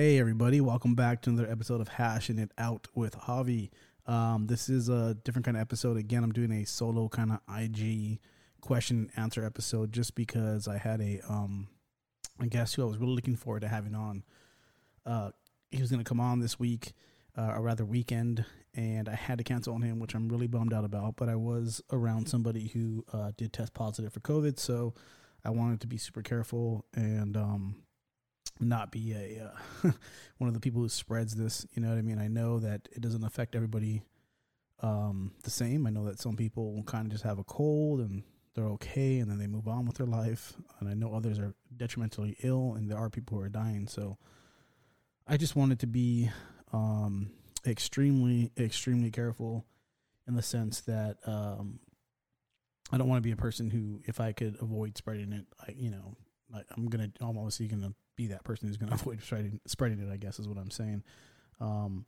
Hey, everybody, welcome back to another episode of Hashing It Out with Javi. Um, this is a different kind of episode. Again, I'm doing a solo kind of IG question and answer episode just because I had a um, a guest who I was really looking forward to having on. Uh, he was going to come on this week, uh, or rather weekend, and I had to cancel on him, which I'm really bummed out about. But I was around somebody who uh, did test positive for COVID, so I wanted to be super careful and um, not be a uh, one of the people who spreads this. You know what I mean? I know that it doesn't affect everybody um, the same. I know that some people kind of just have a cold and they're okay, and then they move on with their life. And I know others are detrimentally ill, and there are people who are dying. So I just wanted to be um, extremely, extremely careful in the sense that um, I don't want to be a person who, if I could avoid spreading it, I, you know, I, I'm gonna, I'm obviously gonna be that person who's going to avoid spreading, spreading it. I guess is what I'm saying. Um,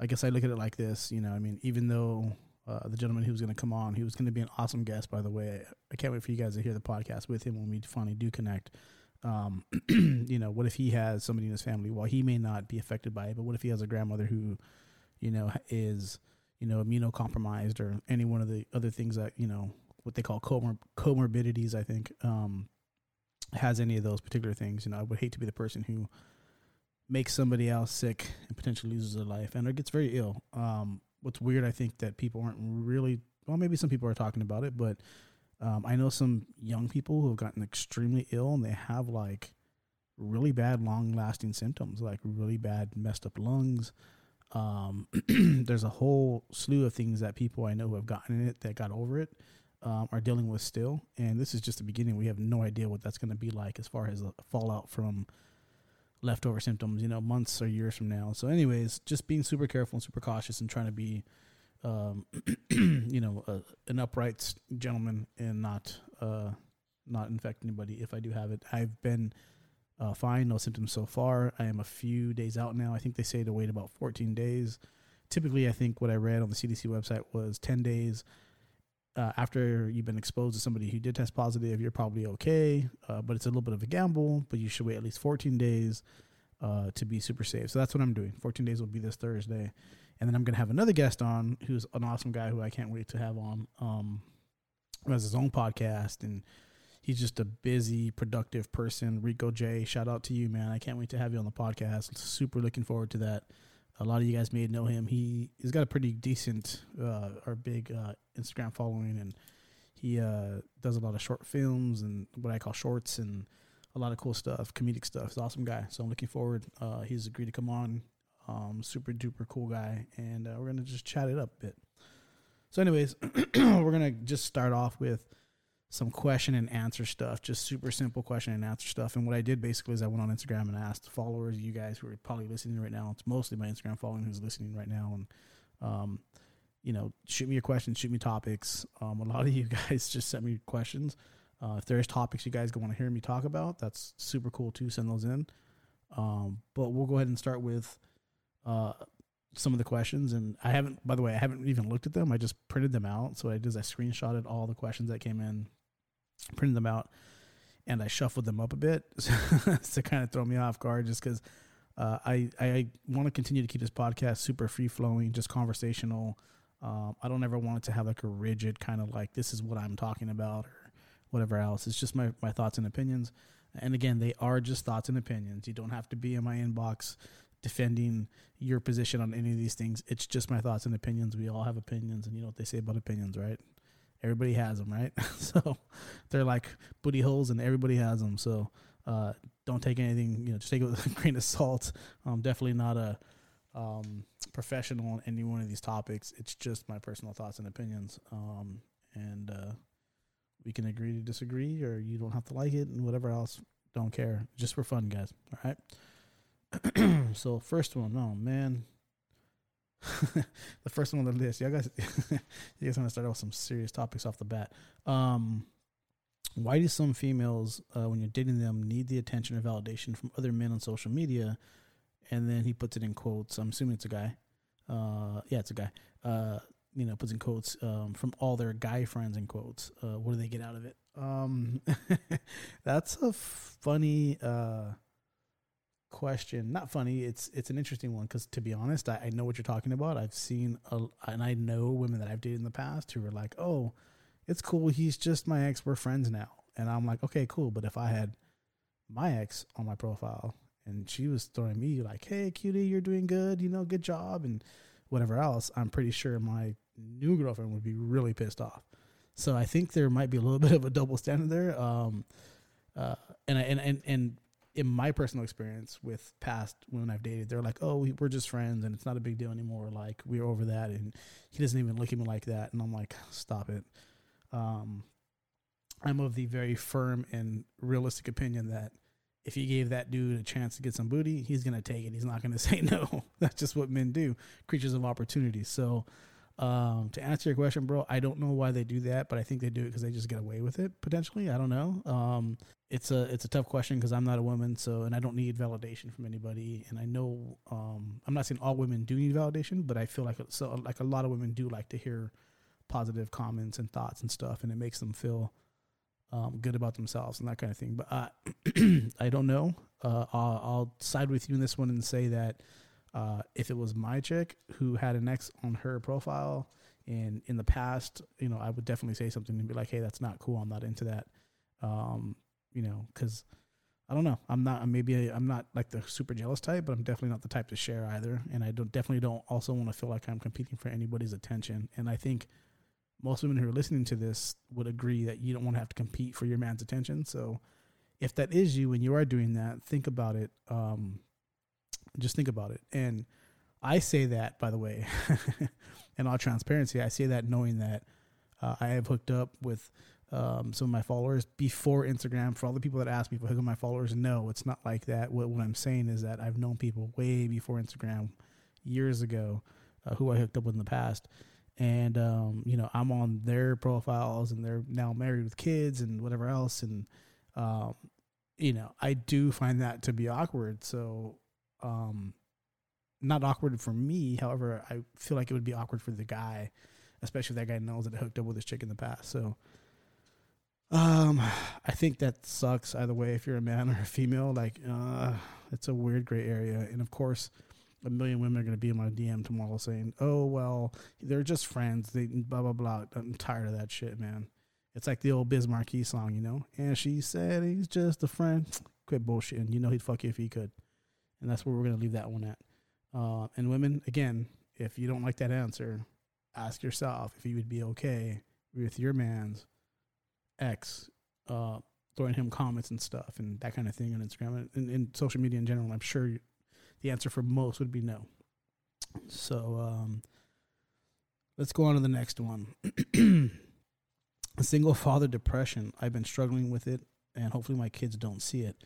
I guess I look at it like this. You know, I mean, even though uh, the gentleman who was going to come on, he was going to be an awesome guest. By the way, I can't wait for you guys to hear the podcast with him when we finally do connect. Um, you know, what if he has somebody in his family? Well, he may not be affected by it, but what if he has a grandmother who, you know, is you know immunocompromised or any one of the other things that you know what they call comor- comorbidities? I think. Um, has any of those particular things. You know, I would hate to be the person who makes somebody else sick and potentially loses their life and or gets very ill. Um, what's weird, I think that people aren't really well. Maybe some people are talking about it, but um, I know some young people who have gotten extremely ill and they have like really bad, long-lasting symptoms, like really bad, messed up lungs. Um, there's a whole slew of things that people I know who have gotten in it that got over it um, are dealing with still. And this is just the beginning. We have no idea what that's going to be like as far as fallout from leftover symptoms, you know, months or years from now. So, anyways, just being super careful and super cautious and trying to be, um, you know, an upright gentleman and not uh, not infect anybody if I do have it. I've been uh, fine, no symptoms so far. I am a few days out now. I think they say to wait about 14 days. Typically, I think what I read on the CDC website was 10 days uh, after you've been exposed to somebody who did test positive, you're probably okay. Uh, but it's a little bit of a gamble. But you should wait at least 14 days uh, to be super safe. So that's what I'm doing. 14 days will be this Thursday, and then I'm gonna have another guest on who's an awesome guy who I can't wait to have on. Um, who has his own podcast and he's just a busy, productive person. Rico J, shout out to you, man. I can't wait to have you on the podcast. Super looking forward to that. A lot of you guys may know him. He he's got a pretty decent uh, or big uh, Instagram following, and he uh, does a lot of short films and what I call shorts and a lot of cool stuff, comedic stuff. He's an awesome guy. So I'm looking forward. Uh, he's agreed to come on. Um, super duper cool guy, and uh, we're gonna just chat it up a bit. So, anyways, we're gonna just start off with some question and answer stuff, just super simple question and answer stuff. And what I did basically is I went on Instagram and asked followers, you guys who are probably listening right now, it's mostly my Instagram following who's listening right now, and um, you know, shoot me your questions, shoot me topics. Um, a lot of you guys just sent me questions. Uh, if there's topics you guys want to hear me talk about, that's super cool too. Send those in. Um, but we'll go ahead and start with uh, some of the questions. And I haven't, by the way, I haven't even looked at them. I just printed them out. So I did is I screenshotted all the questions that came in, printed them out, and I shuffled them up a bit to kind of throw me off guard just because uh, I, I want to continue to keep this podcast super free flowing, just conversational. Um, I don't ever want it to have like a rigid kind of like this is what I'm talking about or whatever else. It's just my, my thoughts and opinions. And again, they are just thoughts and opinions. You don't have to be in my inbox defending your position on any of these things. It's just my thoughts and opinions. We all have opinions, and you know what they say about opinions, right? Everybody has them, right? so they're like booty holes, and everybody has them. So uh, don't take anything, you know, just take it with a grain of salt. I'm definitely not a um, professional on any one of these topics. It's just my personal thoughts and opinions. Um, and uh, we can agree to disagree, or you don't have to like it, and whatever else. Don't care. Just for fun, guys. All right. so first one, oh man, the first one on the list. Y'all guys, you guys want to start off with some serious topics off the bat. Um, why do some females, uh, when you're dating them, need the attention or validation from other men on social media? And then he puts it in quotes. I'm assuming it's a guy. Uh, yeah, it's a guy. Uh, you know, puts in quotes um, from all their guy friends in quotes. Uh, what do they get out of it? Um, that's a funny uh, question. Not funny. It's it's an interesting one because to be honest, I, I, know what you're talking about. I've seen a, and I know women that I've dated in the past who were like, "Oh, it's cool. He's just my ex. We're friends now." And I'm like, "Okay, cool." But if I had my ex on my profile and she was throwing me like, "Hey, cutie, you're doing good. You know, good job," and whatever else, I'm pretty sure my new girlfriend would be really pissed off. So I think there might be a little bit of a double standard there. Um, uh, and and and and in my personal experience with past women I've dated, they're like, "Oh, we're just friends, and it's not a big deal anymore. Like we're over that, and he doesn't even look at me like that." And I'm like, "Stop it." Um, I'm of the very firm and realistic opinion that if you gave that dude a chance to get some booty, he's gonna take it. He's not gonna say no. That's just what men do, creatures of opportunity. So um, to answer your question, bro, I don't know why they do that, but I think they do it because they just get away with it potentially. I don't know. Um, it's a it's a tough question because I'm not a woman, so and I don't need validation from anybody. And I know um, I'm not saying all women do need validation, but I feel like so like a lot of women do like to hear positive comments and thoughts and stuff, and it makes them feel um, good about themselves and that kind of thing. But uh, I don't know. Uh, I'll, I'll side with you in this one and say that uh, if it was my chick who had an ex on her profile and in the past, you know, I would definitely say something and be like, "Hey, that's not cool. I'm not into that." Um, you know, because I don't know. I'm not. Maybe I'm not like the super jealous type, but I'm definitely not the type to share either. And I don't definitely don't also want to feel like I'm competing for anybody's attention. And I think most women who are listening to this would agree that you don't want to have to compete for your man's attention. So if that is you and you are doing that, think about it. Um, just think about it. And I say that, by the way, in all transparency, I say that knowing that uh, I have hooked up with um, some of my followers before Instagram. For all the people that ask me if I hook up my followers, no, it's not like that. What, what I'm saying is that I've known people way before Instagram, years ago, uh, who I hooked up with in the past. And, um, you know, I'm on their profiles and they're now married with kids and whatever else. And, um, you know, I do find that to be awkward. So um, not awkward for me. However, I feel like it would be awkward for the guy, especially if that guy knows that I hooked up with this chick in the past. So, um, I think that sucks either way. If you're a man or a female, like, uh, it's a weird gray area. And of course, a million women are going to be in my DM tomorrow saying, "Oh well, they're just friends." They blah blah blah. I'm tired of that shit, man. It's like the old Biz Markie song, you know. And she said he's just a friend. Quit bullshitting. You know he'd fuck you if he could and that's where we're going to leave that one at. Uh, and women, again, if you don't like that answer, ask yourself if you would be okay with your man's ex uh, throwing him comments and stuff and that kind of thing on Instagram and, and, social media in general. I'm sure you, the answer for most would be no. So um, let's go on to the next one. single father depression. I've been struggling with it, and hopefully my kids don't see it.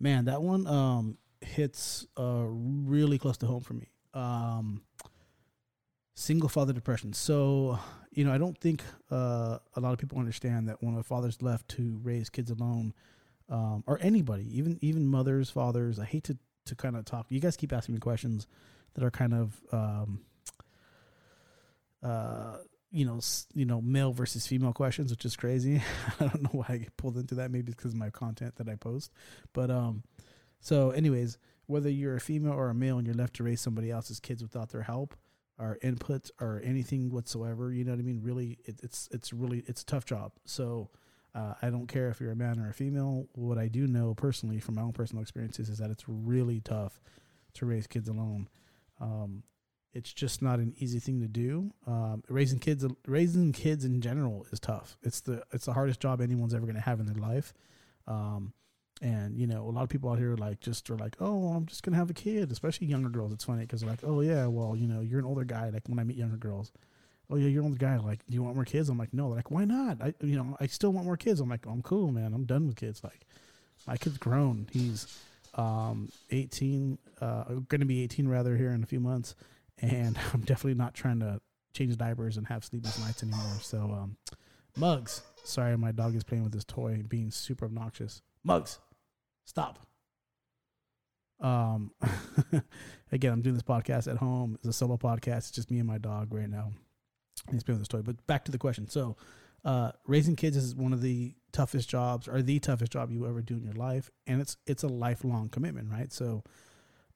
Man, that one. Um, hits uh, really close to home for me. Um, single father depression. So, you know, I don't think uh, a lot of people understand that when a father's left to raise kids alone, um, or anybody, even even mothers, fathers. I hate to to kind of talk. You guys keep asking me questions that are kind of, um, uh, you know, you know, male versus female questions, which is crazy. I don't know why I get pulled into that. Maybe it's because of my content that I post, but um, so, anyways, whether you're a female or a male and you're left to raise somebody else's kids without their help or input or anything whatsoever, you know what I mean? Really, it, it's it's really it's a tough job. So. Uh, I don't care if you're a man or a female. What I do know personally from my own personal experiences is that it's really tough to raise kids alone. Um, it's just not an easy thing to do. Um, raising kids, raising kids in general is tough. It's the it's the hardest job anyone's ever going to have in their life. Um, and you know, a lot of people out here like just are like, oh, I'm just gonna have a kid. Especially younger girls. It's funny because they're like, oh yeah, well, you know, you're an older guy. Like when I meet younger girls, oh yeah, you're an older guy. Like, do you want more kids? I'm like, no. They're like, why not? I, you know, I still want more kids. I'm like, I'm cool, man. I'm done with kids. Like, my kid's grown. He's um 18, uh, to be 18 rather here in a few months, and I'm definitely not trying to change diapers and have sleepless nights anymore. So, um, Mugs. Sorry, my dog is playing with this toy, being super obnoxious. Mugs. Stop. Um, again, I'm doing this podcast at home. It's a solo podcast. It's just me and my dog right now. explain the story. But back to the question. So, uh, raising kids is one of the toughest jobs, or the toughest job you ever do in your life, and it's it's a lifelong commitment, right? So,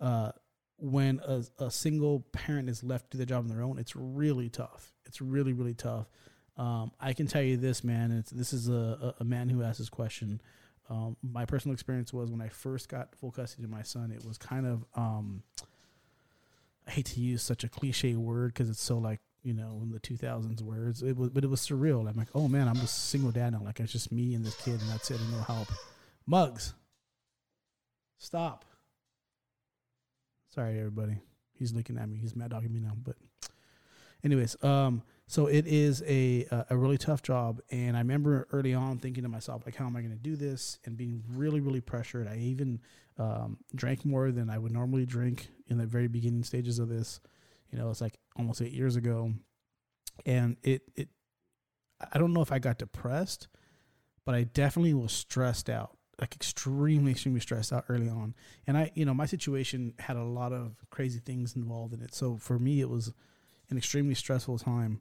uh, when a, a single parent is left to the job on their own, it's really tough. It's really really tough. Um, I can tell you this, man. This is a, a man who asked this question. Um, my personal experience was when I first got full custody of my son. It was kind of um, I hate to use such a cliche word because it's so like you know in the 2000s words. It was, but it was surreal. I'm like, oh man, I'm a single dad now. Like it's just me and this kid, and that's it, and no help. Mugs, stop. Sorry, everybody. He's looking at me. He's mad dogging me now. But, anyways, um, so it is a a really tough job, and I remember early on thinking to myself, like, how am I going to do this? And being really, really pressured. I even um, drank more than I would normally drink in the very beginning stages of this. You know, it's like almost eight years ago, and it it. I don't know if I got depressed, but I definitely was stressed out, like extremely, extremely stressed out early on. And I, you know, my situation had a lot of crazy things involved in it. So for me, it was an extremely stressful time.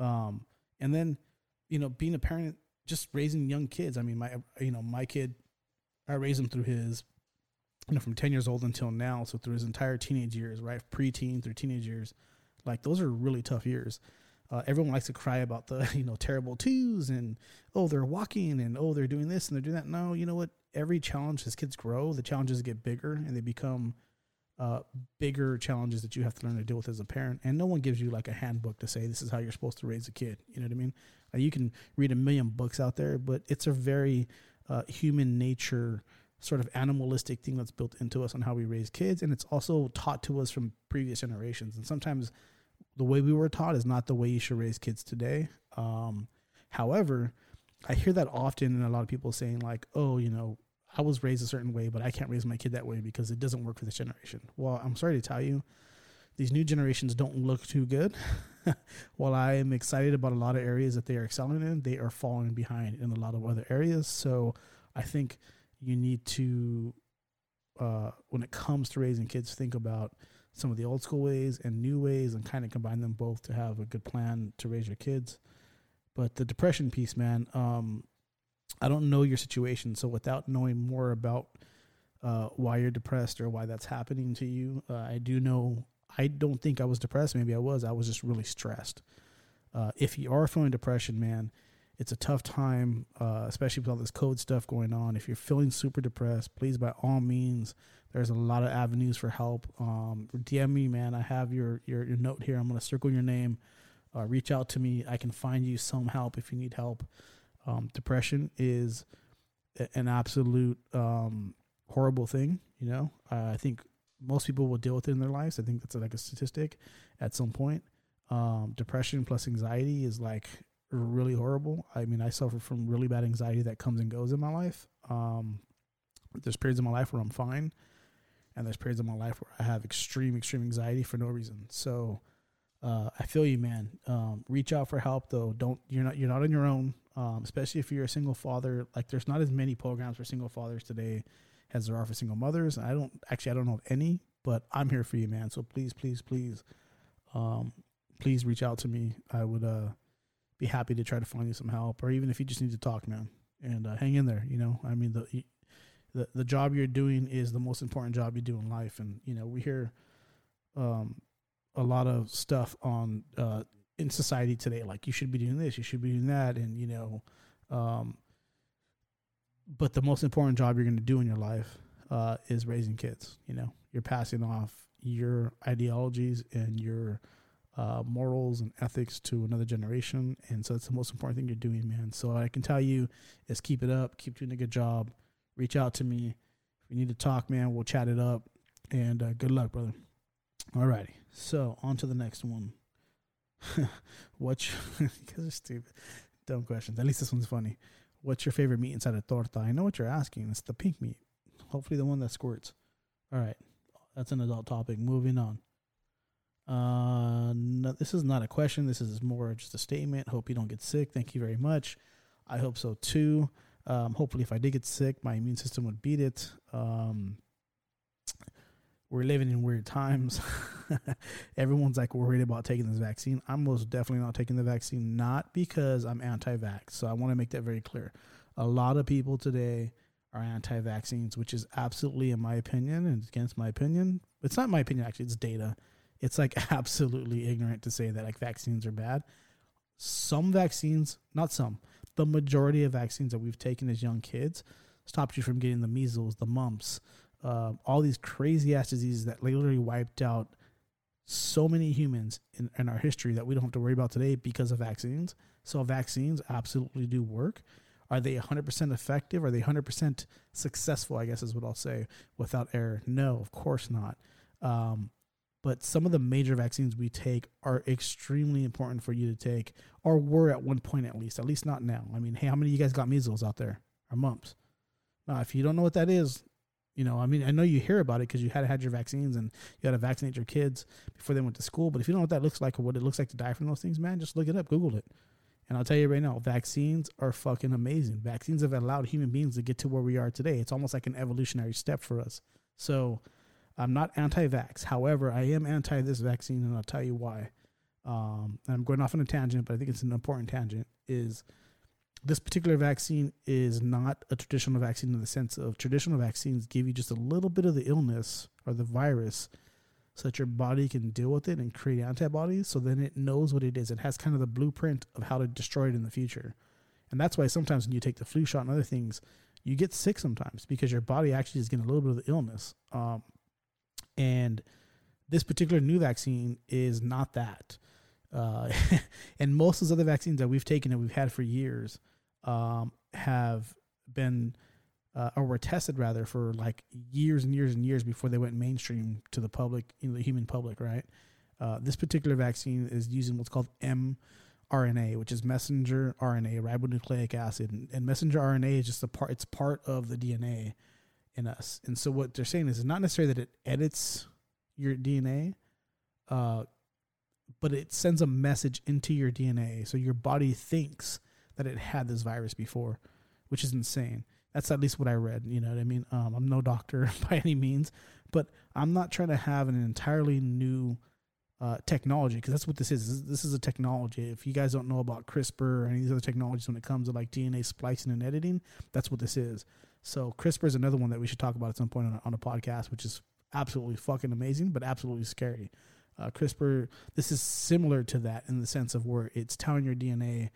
Um, and then, you know, being a parent, just raising young kids. I mean, my, you know, my kid, I raised him through his, you know, from 10 years old until now. So through his entire teenage years, right? Preteen through teenage years. Like those are really tough years. Uh, everyone likes to cry about the, you know, terrible twos and, oh, they're walking and, oh, they're doing this and they're doing that. No, you know what? Every challenge as kids grow, the challenges get bigger and they become, uh, bigger challenges that you have to learn to deal with as a parent. And no one gives you like a handbook to say this is how you're supposed to raise a kid. You know what I mean? Uh, you can read a million books out there, but it's a very uh, human nature sort of animalistic thing that's built into us on how we raise kids. And it's also taught to us from previous generations. And sometimes the way we were taught is not the way you should raise kids today. Um, however, I hear that often and a lot of people saying like, oh, you know, I was raised a certain way, but I can't raise my kid that way because it doesn't work for this generation. Well, I'm sorry to tell you, these new generations don't look too good. While I am excited about a lot of areas that they are excelling in, they are falling behind in a lot of other areas. So I think you need to, uh, when it comes to raising kids, think about some of the old school ways and new ways and kind of combine them both to have a good plan to raise your kids. But the depression piece, man, um, I don't know your situation, so without knowing more about uh, why you're depressed or why that's happening to you, uh, I do know. I don't think I was depressed. Maybe I was. I was just really stressed. Uh, if you are feeling depression, man, it's a tough time, uh, especially with all this code stuff going on. If you're feeling super depressed, please, by all means, there's a lot of avenues for help. Um, DM me, man. I have your your, your note here. I'm gonna circle your name. Uh, reach out to me. I can find you some help if you need help. Um, depression is an absolute um, horrible thing. You know, uh, I think most people will deal with it in their lives. I think that's like a statistic at some point. Um, depression plus anxiety is like really horrible. I mean, I suffer from really bad anxiety that comes and goes in my life. Um, there's periods in my life where I'm fine, and there's periods in my life where I have extreme, extreme anxiety for no reason. So, uh, I feel you, man. Um, reach out for help, though. Don't you're not you're not on your own um, especially if you're a single father. Like, there's not as many programs for single fathers today as there are for single mothers. I don't actually I don't know of any, but I'm here for you, man. So please, please, please, um, please reach out to me. I would uh, be happy to try to find you some help, or even if you just need to talk, man, and uh, hang in there. You know, I mean the the the job you're doing is the most important job you do in life, and you know we hear um, a lot of stuff on uh, in society today. Like you should be doing this, you should be doing that, and you know, um, but the most important job you're going to do in your life uh, is raising kids. You know, you're passing off your ideologies and your uh, morals and ethics to another generation, and so that's the most important thing you're doing, man. So I can tell you is keep it up, keep doing a good job. Reach out to me if you need to talk, man. We'll chat it up, and uh, good luck, brother. Alrighty, so on to the next one. What's because it's stupid, dumb questions. At least this one's funny. What's your favorite meat inside a torta? I know what you're asking. It's the pink meat. Hopefully, the one that squirts. All right, that's an adult topic. Moving on. Uh, no, this is not a question. This is more just a statement. Hope you don't get sick. Thank you very much. I hope so too. Um, hopefully, if I did get sick, my immune system would beat it. Um, we're living in weird times. Everyone's like worried about taking this vaccine. I'm most definitely not taking the vaccine, not because I'm anti vax. So I want to make that very clear. A lot of people today are anti vaccines, which is absolutely, in my opinion, and against my opinion. It's not my opinion, actually, it's data. It's like absolutely ignorant to say that like vaccines are bad. Some vaccines, not some, the majority of vaccines that we've taken as young kids stopped you from getting the measles, the mumps, uh, all these crazy ass diseases that literally wiped out so many humans in, in our history that we don't have to worry about today because of vaccines. So vaccines absolutely do work. Are they 100% effective? Are they 100% successful? I guess is what I'll say without error. No, of course not. Um, but some of the major vaccines we take are extremely important for you to take, or were at one point at least. At least not now. I mean, hey, how many of you guys got measles out there or mumps? Now, if you don't know what that is, you know, I mean, I know you hear about it because you had had your vaccines and you had to vaccinate your kids before they went to school. But if you don't know what that looks like or what it looks like to die from those things, man, just look it up, Google it. And I'll tell you right now, vaccines are fucking amazing. Vaccines have allowed human beings to get to where we are today. It's almost like an evolutionary step for us. So I'm not anti vax. However, I am anti this vaccine, and I'll tell you why. Um, I'm going off on a tangent, but I think it's an important tangent. Is this particular vaccine is not a traditional vaccine in the sense of traditional vaccines give you just a little bit of the illness or the virus so that your body can deal with it and create antibodies so then it knows what it is. It has kind of the blueprint of how to destroy it in the future. And that's why sometimes when you take the flu shot and other things, you get sick sometimes because your body actually is getting a little bit of the illness. Um, and this particular new vaccine is not that. Uh, and most of those other vaccines that we've taken and we've had for years um, have been uh, or were tested rather for like years and years and years before they went mainstream to the public, you know, the human public, right? Uh, this particular vaccine is using what's called mRNA, which is messenger RNA, ribonucleic acid, and, and messenger RNA is just a part. It's part of the DNA in us, and so what they're saying is, it's not necessarily that it edits your DNA, uh, but it sends a message into your DNA, so your body thinks that it had this virus before, which is insane. That's at least what I read. You know what I mean? Um, I'm no doctor by any means, but I'm not trying to have an entirely new uh, technology because that's what this is. This is a technology. If you guys don't know about CRISPR or any of these other technologies when it comes to like DNA splicing and editing, that's what this is. So CRISPR is another one that we should talk about at some point on a, on a podcast, which is absolutely fucking amazing, but absolutely scary. Uh, CRISPR, this is similar to that in the sense of where it's telling your DNA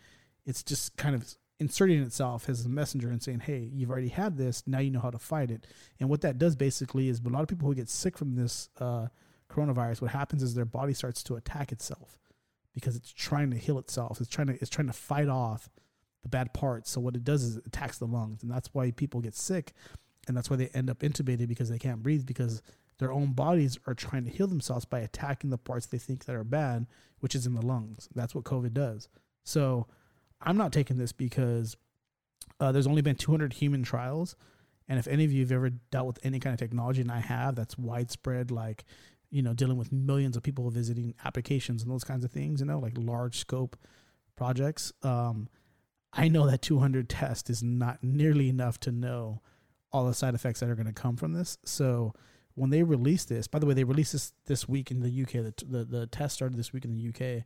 it's just kind of inserting itself as a messenger and saying, "Hey, you've already had this. Now you know how to fight it." And what that does basically is, a lot of people who get sick from this uh, coronavirus, what happens is their body starts to attack itself because it's trying to heal itself. It's trying to it's trying to fight off the bad parts. So what it does is it attacks the lungs, and that's why people get sick, and that's why they end up intubated because they can't breathe because their own bodies are trying to heal themselves by attacking the parts they think that are bad, which is in the lungs. That's what COVID does. So I'm not taking this because uh, there's only been 200 human trials. And if any of you have ever dealt with any kind of technology, and I have, that's widespread, like, you know, dealing with millions of people visiting applications and those kinds of things, you know, like large scope projects. Um, I know that 200 test is not nearly enough to know all the side effects that are going to come from this. So when they release this, by the way, they released this this week in the UK. The, the, the test started this week in the UK.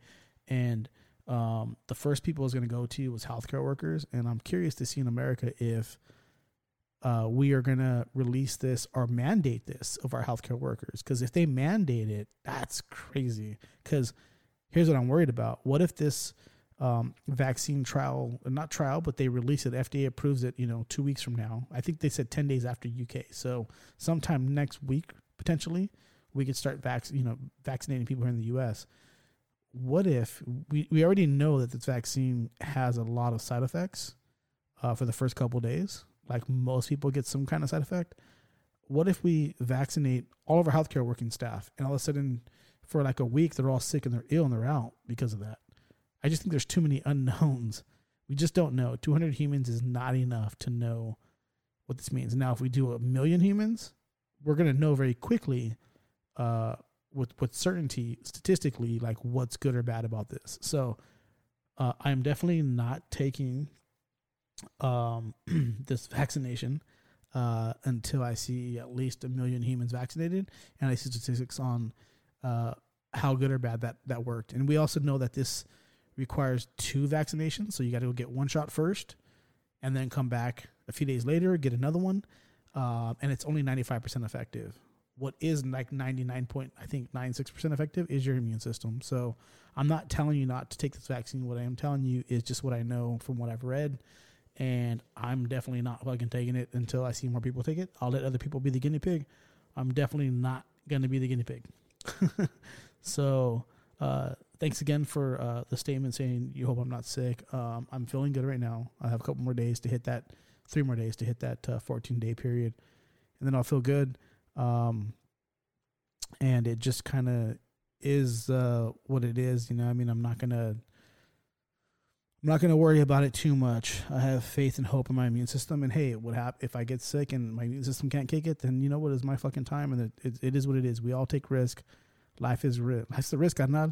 And um, the first people I was going to go to was healthcare workers, and I'm curious to see in America if uh, we are going to release this or mandate this of our healthcare workers. Because if they mandate it, that's crazy. Because here's what I'm worried about: what if this um, vaccine trial, not trial, but they release it, FDA approves it, you know, two weeks from now. I think they said 10 days after UK. So sometime next week, potentially, we could start vac- you know, vaccinating people here in the US what if we, we already know that this vaccine has a lot of side effects uh, for the first couple days? Like most people get some kind of side effect. What if we vaccinate all of our healthcare working staff and all of a sudden for like a week they're all sick and they're ill and they're out because of that? I just think there's too many unknowns. We just don't know. 200 humans is not enough to know what this means. Now, if we do a million humans, we're going to know very quickly uh, with with certainty statistically like what's good or bad about this. So uh, I'm definitely not taking um, this vaccination. uh, until I see at least a million humans vaccinated, and I see statistics on uh, how good or bad that that worked. And we also know that this requires two vaccinations, so you got to go get one shot first, and then come back a few days later get another one, uh, and it's only ninety five percent effective. What is like ninety nine point I think ninety six percent effective is your immune system. So I'm not telling you not to take this vaccine. What I am telling you is just what I know from what I've read and I'm definitely not fucking taking it until I see more people take it. I'll let other people be the guinea pig. I'm definitely not going to be the guinea pig. so, uh, thanks again for uh, the statement saying you hope I'm not sick. Um, I'm feeling good right now. I have a couple more days to hit that, three more days to hit that uh, 14 day period, and then I'll feel good. Um, and it just kind of is uh, what it is. You know, I mean, I'm not gonna I'm not going to worry about it too much. I have faith and hope in my immune system. And hey, what happen if I get sick and my immune system can't kick it? Then you know what is my fucking time, and it, it, it is what it is. We all take risk. Life is risk. Life's the risk. I'm not.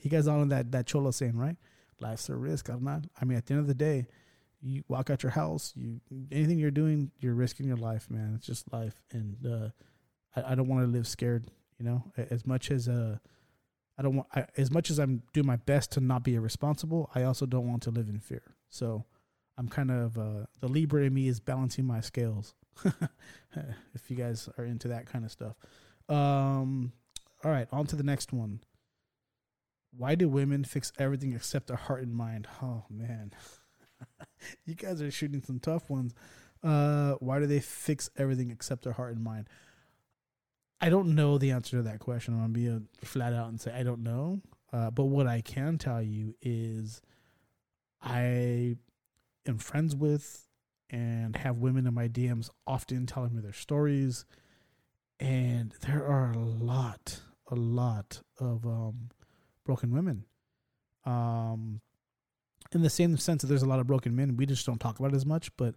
you guys all know that that cholo saying, right? Life's a risk. I'm not. I mean, at the end of the day, you walk out your house. You anything you're doing, you're risking your life, man. It's just life, and uh, I, I don't want to live scared. You know, as much as uh I don't want I, as much as I'm doing my best to not be irresponsible. I also don't want to live in fear. So I'm kind of uh, the Libra in me is balancing my scales. if you guys are into that kind of stuff. Um, all right, on to the next one. Why do women fix everything except their heart and mind? Oh man, you guys are shooting some tough ones. Uh, why do they fix everything except their heart and mind? I don't know the answer to that question. I'm gonna be a, flat out and say I don't know. Uh, but what I can tell you is, I am friends with and have women in my DMs often telling me their stories, and there are a lot, a lot of um, broken women. Um, in the same sense that there's a lot of broken men, we just don't talk about it as much, but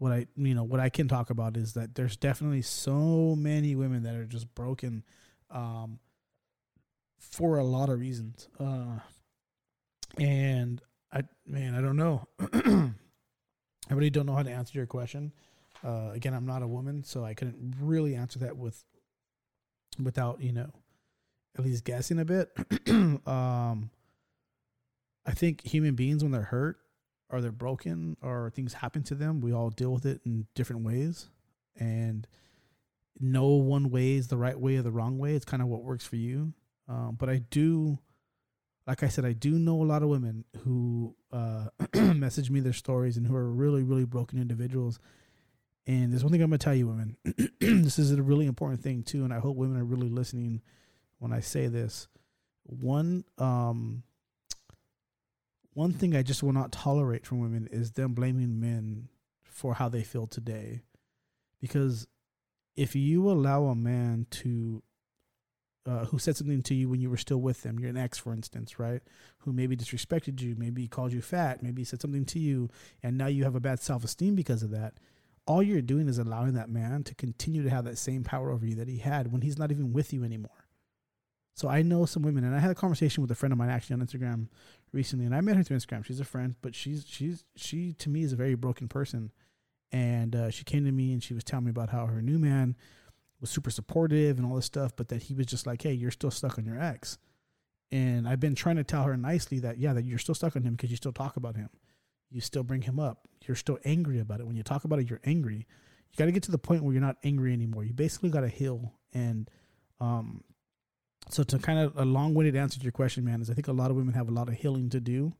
what I you know what I can talk about is that there's definitely so many women that are just broken um, for a lot of reasons. Uh, and I man, I don't know. I really don't know how to answer your question. Uh, again, I'm not a woman, so I couldn't really answer that with without you know at least guessing a bit. um, I think human beings when they're hurt or they're broken or things happen to them, we all deal with it in different ways. And no one way is the right way or the wrong way. It's kind of what works for you. Um, but I do, like I said, I do know a lot of women who uh, message me their stories and who are really, really broken individuals. And there's one thing I'm going to tell you, women. this is a really important thing, too. And I hope women are really listening when I say this. One, um, one thing I just will not tolerate from women is them blaming men for how they feel today. Because if you allow a man to uh, who said something to you when you were still with them, you're an ex, for instance, right? Who maybe disrespected you, maybe called you fat, maybe said something to you, and now you have a bad self esteem because of that. All you're doing is allowing that man to continue to have that same power over you that he had when he's not even with you anymore. So I know some women, and I had a conversation with a friend of mine actually on Instagram recently, and I met her through Instagram. She's a friend, but she's she's she to me is a very broken person, and uh, she came to me and she was telling me about how her new man was super supportive and all this stuff, but that he was just like, "Hey, you're still stuck on your ex," and I've been trying to tell her nicely that yeah, that you're still stuck on him because you still talk about him, you still bring him up, you're still angry about it. When you talk about it, you're angry. You got to get to the point where you're not angry anymore. You basically got to heal and um so to kind of a long-winded answer to your question, man, is I think a lot of women have a lot of healing to do,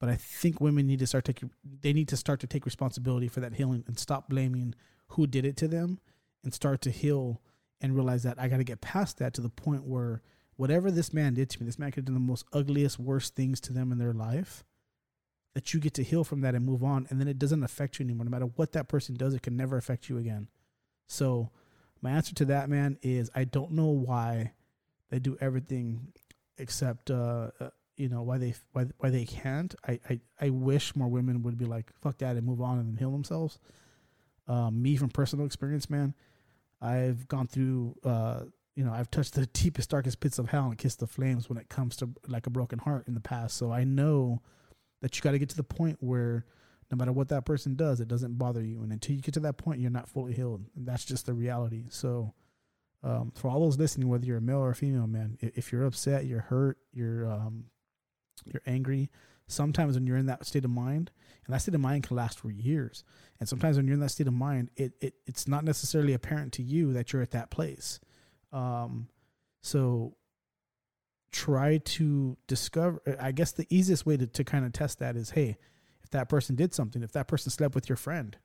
but I think women need to start taking they need to start to take responsibility for that healing and stop blaming who did it to them and start to heal and realize that I got to get past that to the point where whatever this man did to me, this man could have done the most ugliest, worst things to them in their life. That you get to heal from that and move on, and then it doesn't affect you anymore. No matter what that person does, it can never affect you again. So, my answer to that, man, is I don't know why they do everything except uh, uh, you know why they why why they can't. I, I I wish more women would be like fuck that and move on and heal themselves. Um, me from personal experience, man, I've gone through. Uh, you know, I've touched the deepest, darkest pits of hell and kissed the flames when it comes to like a broken heart in the past. So I know that you got to get to the point where no matter what that person does, it doesn't bother you. And until you get to that point, you're not fully healed. And that's just the reality. So, um, for all those listening, whether you're a male or a female, man, if you're upset, you're hurt, you're um, you're angry. Sometimes when you're in that state of mind, and that state of mind can last for years. And sometimes when you're in that state of mind, it, it it's not necessarily apparent to you that you're at that place. Um, so try to discover. I guess the easiest way to, to kind of test that is, hey, if that person did something, if that person slept with your friend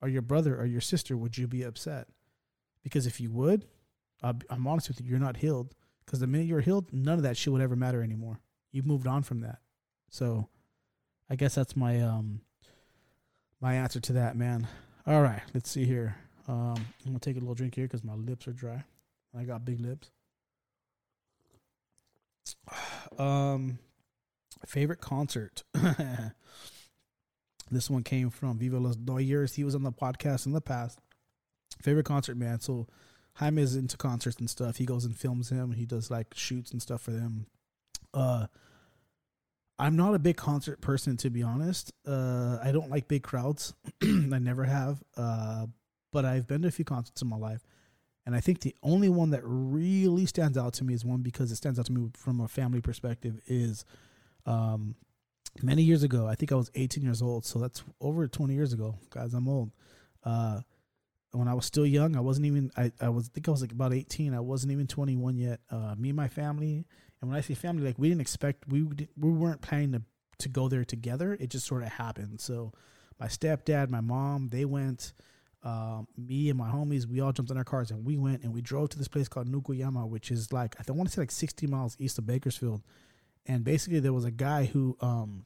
or your brother or your sister, would you be upset? Because if you would, I'm honest with you, you're not healed. Because the minute you're healed, none of that shit would ever matter anymore. You've moved on from that. So I guess that's my um my answer to that, man. All right, let's see here. Um, I'm gonna take a little drink here because my lips are dry. I got big lips. Um, favorite concert. This one came from Viva Los Doyers. He was on the podcast in the past. Favorite concert, man. So Jaime is into concerts and stuff. He goes and films him. He does like shoots and stuff for them. Uh, I'm not a big concert person to be honest. Uh, I don't like big crowds. I never have. Uh, but I've been to a few concerts in my life, and I think the only one that really stands out to me is one because it stands out to me from a family perspective is um, many years ago. I think I was 18 years old, so that's over 20 years ago. Guys, I'm old. Uh, when I was still young, I wasn't even. I I was I think I was like about 18. I wasn't even 21 yet. Uh, me and my family, and when I say family, like we didn't expect we we weren't planning to to go there together. It just sort of happened. So my stepdad, my mom, they went. Um, me and my homies, we all jumped in our cars and we went and we drove to this place called Nukuyama, which is like I don't want to say like 60 miles east of Bakersfield and basically there was a guy who um,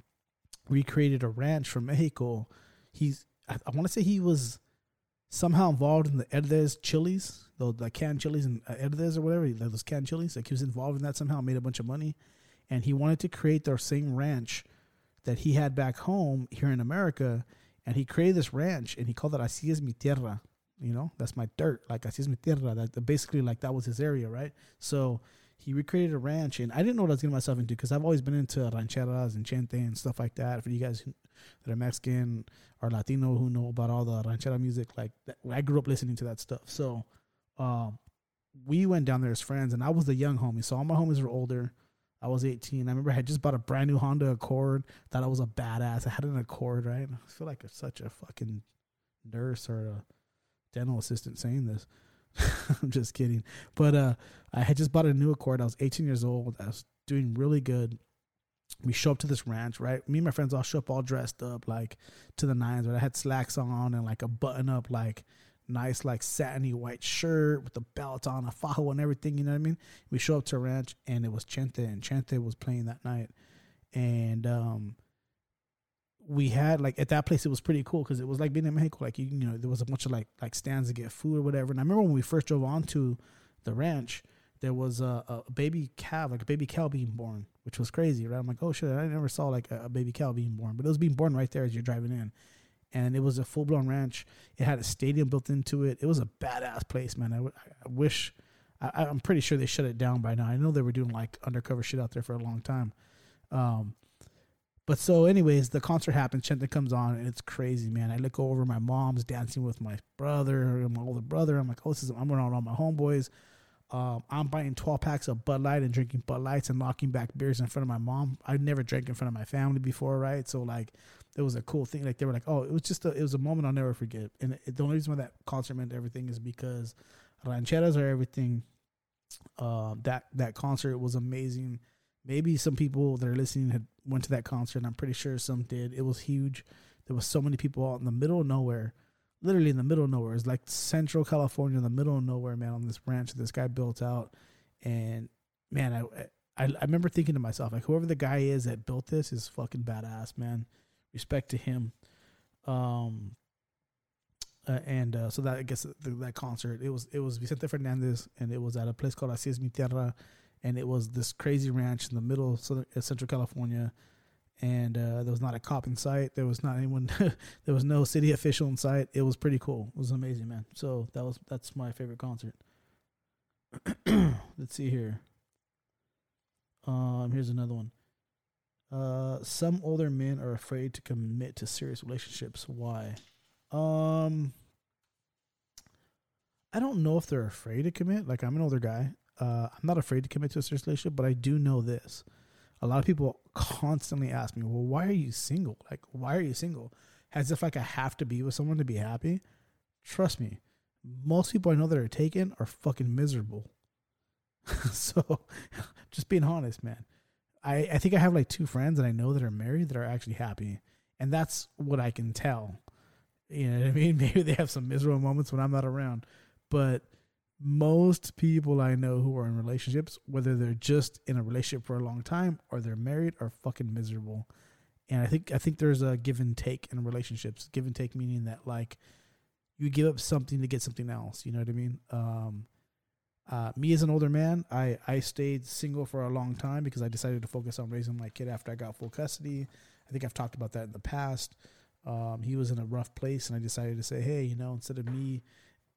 recreated a ranch from Mexico. He's I, I want to say he was somehow involved in the Herdez chilies, the, like canned chilies and uh, Herdez or whatever, those canned chilies. Like he was involved in that somehow, made a bunch of money, and he wanted to create their same ranch that he had back home here in America, and he created this ranch and he called it Así es mi tierra. You know, that's my dirt. Like Así es mi tierra. That basically like that was his area, right? So he recreated a ranch, and I didn't know what I was getting myself into because I've always been into rancheras and chente and stuff like that. For you guys that are Mexican or Latino who know about all the ranchera music, like that, I grew up listening to that stuff. So, um, we went down there as friends, and I was the young homie. So all my homies were older. I was 18. I remember I had just bought a brand new Honda Accord. Thought I was a badass. I had an Accord, right? I feel like such a fucking nurse or a dental assistant saying this. I'm just kidding. But uh, I had just bought a new Accord. I was 18 years old. I was doing really good. We show up to this ranch, right? Me and my friends all show up all dressed up, like to the nines. But I had slacks on and like a button up, like nice, like satiny white shirt with the belt on, a fajo and everything. You know what I mean? We show up to a ranch and it was Chente, and Chente was playing that night. And um, we had like at that place it was pretty cool because it was like being in Mexico like you you know there was a bunch of like like stands to get food or whatever. And I remember when we first drove onto the ranch there was a, a baby calf like a baby cow being born which was crazy right? I'm like oh shit I never saw like a, a baby cow being born. But it was being born right there as you're driving in. And it was a full blown ranch. It had a stadium built into it. It was a badass place man. I, w- I wish I, I'm pretty sure they shut it down by now. I know they were doing like undercover shit out there for a long time. Um, but so, anyways, the concert happens. Chente comes on, and it's crazy, man. I look over, my mom's dancing with my brother, and my older brother. I'm like, oh, this is. I'm around all my homeboys. Um, I'm buying 12 packs of Bud Light and drinking Bud Lights and knocking back beers in front of my mom. I never drank in front of my family before, right? So like, it was a cool thing. Like they were like, oh, it was just a, it was a moment I'll never forget. And it, the only reason why that concert meant everything is because rancheras are everything. Uh, that that concert was amazing maybe some people that are listening had went to that concert. and I'm pretty sure some did. It was huge. There was so many people out in the middle of nowhere, literally in the middle of nowhere. It's like Central California, in the middle of nowhere, man. On this ranch that this guy built out, and man, I, I I remember thinking to myself, like, whoever the guy is that built this is fucking badass, man. Respect to him. Um. Uh, and uh, so that I guess the, that concert it was it was Vicente Fernandez and it was at a place called Así es mi tierra and it was this crazy ranch in the middle of Southern, uh, Central California. And uh, there was not a cop in sight. There was not anyone. there was no city official in sight. It was pretty cool. It was amazing, man. So that was that's my favorite concert. Let's see here. Um, here's another one. Uh, some older men are afraid to commit to serious relationships. Why? Um, I don't know if they're afraid to commit. Like I'm an older guy. Uh, I'm not afraid to commit to a serious relationship, but I do know this. A lot of people constantly ask me, "Well, why are you single? Like, why are you single?" As if like I have to be with someone to be happy. Trust me, most people I know that are taken are fucking miserable. so, just being honest, man. I, I think I have like two friends that I know that are married that are actually happy. And that's what I can tell. You know what I mean? Maybe they have some miserable moments when I'm not around. But most people I know who are in relationships, whether they're just in a relationship for a long time or they're married, are fucking miserable. And I think I think there's a give and take in relationships. Give and take meaning that like you give up something to get something else. You know what I mean? Um, uh, me as an older man, I, I stayed single for a long time because I decided to focus on raising my kid after I got full custody. I think I've talked about that in the past. Um, he was in a rough place, and I decided to say, hey, you know, instead of me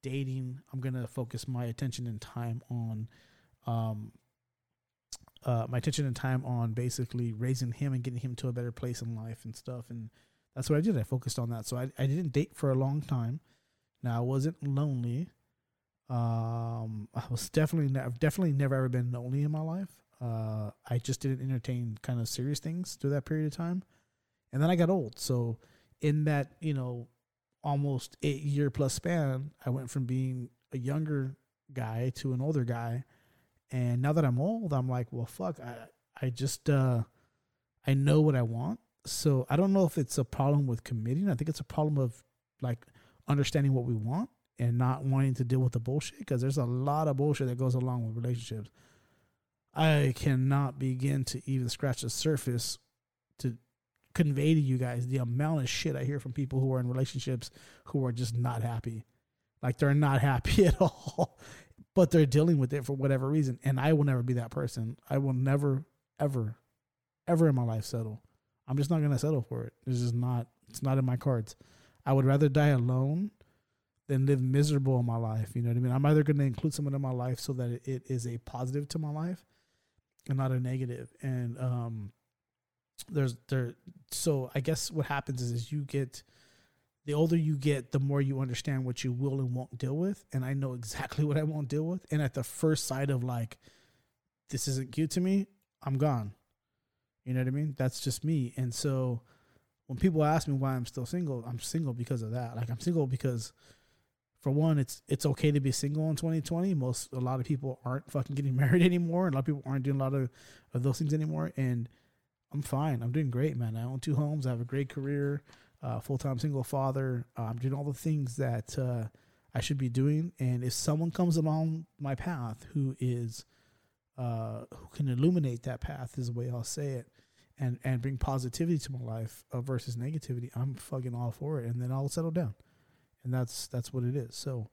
dating, I'm gonna focus my attention and time on, um, uh, my attention and time on basically raising him and getting him to a better place in life and stuff. And that's what I did. I focused on that. So I, I didn't date for a long time. Now I wasn't lonely. Um, I was definitely, ne- I've definitely never ever been lonely in my life. Uh, I just didn't entertain kind of serious things through that period of time, and then I got old. So in that, you know, almost eight year plus span, I went from being a younger guy to an older guy, and now that I'm old, I'm like, well, fuck, I, I just, uh, I know what I want. So I don't know if it's a problem with committing. I think it's a problem of like understanding what we want and not wanting to deal with the bullshit because there's a lot of bullshit that goes along with relationships. I cannot begin to even scratch the surface to convey to you guys the amount of shit I hear from people who are in relationships who are just not happy. Like they're not happy at all, but they're dealing with it for whatever reason. And I will never be that person. I will never, ever, ever in my life settle. I'm just not to settle for it. It's just not, it's not in my cards. I would rather die alone than live miserable in my life. You know what I mean? I'm either to include someone in my life so that it is a positive to my life and not a negative. And um, there's there. So I guess what happens is, is you get the older you get, the more you understand what you will and won't deal with. And I know exactly what I won't deal with. And at the first sight of like, this isn't cute to me, I'm gone. You know what I mean? That's just me. And so when people ask me why I'm still single, I'm single because of that. Like I'm single because for one, it's it's okay to be single in 2020. Most a lot of people aren't fucking getting married anymore, and a lot of people aren't doing a lot of, of those things anymore. And I'm fine. I'm doing great, man. I own two homes. I have a great career. Uh, Full time single father. Uh, I'm doing all the things that uh, I should be doing. And if someone comes along my path who is uh, who can illuminate that path, is the way I'll say it, and and bring positivity to my life uh, versus negativity, I'm fucking all for it. And then I'll settle down and that's that's what it is. So,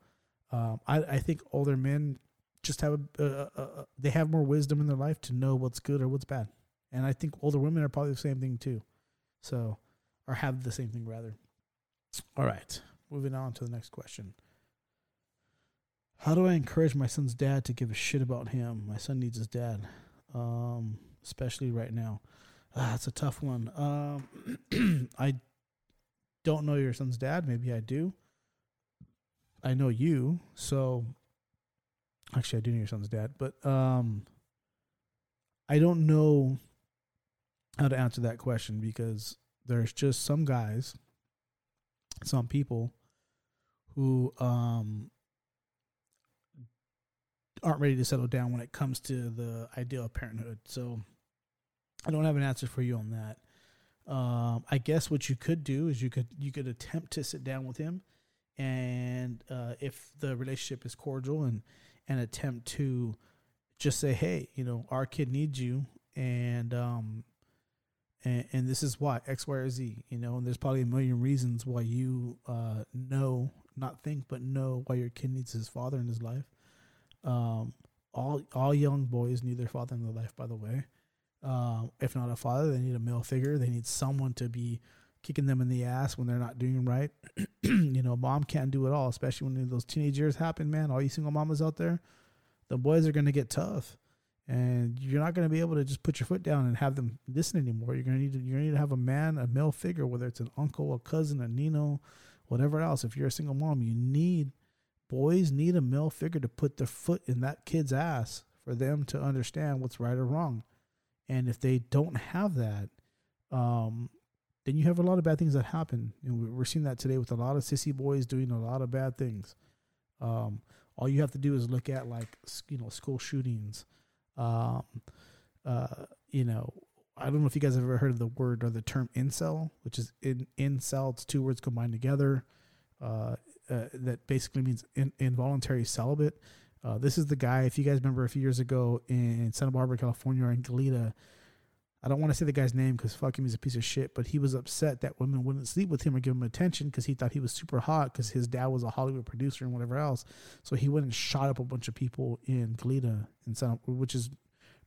um, I I think older men just have a, they have more wisdom in their life to know what's good or what's bad, and I think older women are probably the same thing too. So, or have the same thing rather. All right, moving on to the next question. How do I encourage my son's dad to give a shit about him? My son needs his dad, um, especially right now. Ah, that's a tough one. Um, I don't know your son's dad. Maybe I do. I know you, so actually I do know your son's dad, but um I don't know how to answer that question because there's just some guys, some people who um aren't ready to settle down when it comes to the idea of parenthood. So I don't have an answer for you on that. Um, I guess what you could do is you could you could attempt to sit down with him and uh, if the relationship is cordial and and attempt to just say hey you know our kid needs you and um and, and this is why x y or z you know and there's probably a million reasons why you uh know not think but know why your kid needs his father in his life um all all young boys need their father in their life by the way um if not a father they need a male figure they need someone to be kicking them in the ass when they're not doing right. you know, mom can't do it all, especially when those teenage years happen, man. All you single mamas out there, the boys are going to get tough. And you're not going to be able to just put your foot down and have them listen anymore. You're going to need to, you're going to need to have a man, a male figure, whether it's an uncle, a cousin, a nino, whatever else. If you're a single mom, you need boys need a male figure to put their foot in that kid's ass for them to understand what's right or wrong. And if they don't have that, um, then you have a lot of bad things that happen. And we're seeing that today with a lot of sissy boys doing a lot of bad things. Um, all you have to do is look at like you know school shootings. Um, uh, you know, I don't know if you guys have ever heard of the word or the term incel, which is in incel. It's two words combined together. Uh, uh, that basically means in, involuntary celibate. Uh, this is the guy. If you guys remember a few years ago in Santa Barbara, California, or in Goleta, I don't want to say the guy's name because fuck him, he's a piece of shit. But he was upset that women wouldn't sleep with him or give him attention because he thought he was super hot because his dad was a Hollywood producer and whatever else. So he went and shot up a bunch of people in Goleta, in Santa, which is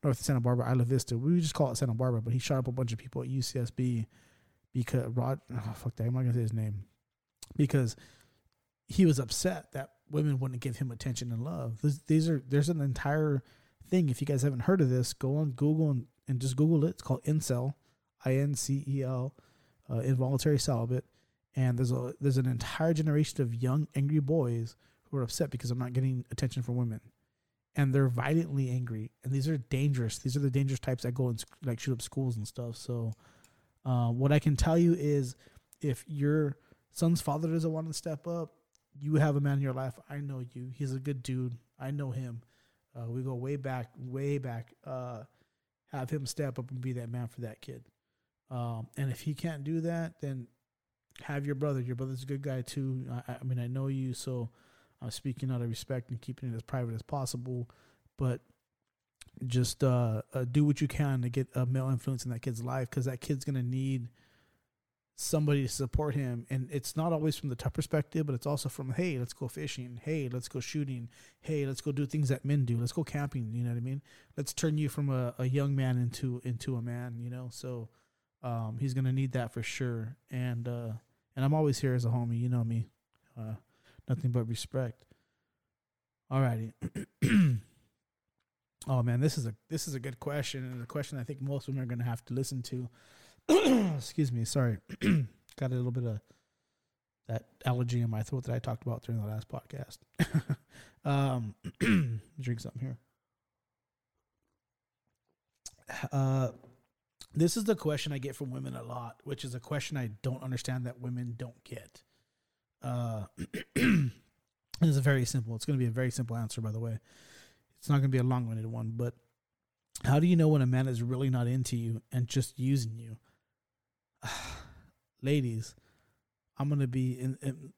north of Santa Barbara, Isla Vista. We just call it Santa Barbara, but he shot up a bunch of people at UCSB because Rod, oh, fuck that, I'm not gonna say his name because he was upset that women wouldn't give him attention and love. these are there's an entire thing. If you guys haven't heard of this, go on Google and and just Google it. It's called incel, I N C E L, uh, involuntary celibate. And there's a there's an entire generation of young angry boys who are upset because I'm not getting attention from women, and they're violently angry. And these are dangerous. These are the dangerous types that go and like shoot up schools and stuff. So, uh, what I can tell you is, if your son's father doesn't want to step up, you have a man in your life. I know you. He's a good dude. I know him. Uh, we go way back, way back. Uh, have him step up and be that man for that kid. Um, and if he can't do that, then have your brother. Your brother's a good guy too. I, I mean, I know you, so I'm speaking out of respect and keeping it as private as possible. But just uh, uh, do what you can to get a male influence in that kid's life because that kid's gonna need somebody to support him. And it's not always from the tough perspective but it's also from hey let's go fishing. Hey let's go shooting. Hey let's go do things that men do. Let's go camping. You know what i mean? Let's turn you from a, a young man into into a man you know? So um, he's gonna need that for sure. And uh and i'm always here as a homie. You know me. Uh nothing but respect. All righty. oh man this is a this is a good question and a question i think most women are gonna have to listen to excuse me, sorry. Got a little bit of that allergy in my throat that I talked about during the last podcast. um, drink something here. Uh, this is the question I get from women a lot, which is a question I don't understand that women don't get. Uh, it's very simple. It's going to be a very simple answer, by the way. It's not going to be a long-winded one, but how do you know when a man is really not into you and just using you? ladies, I'm gonna be in, in,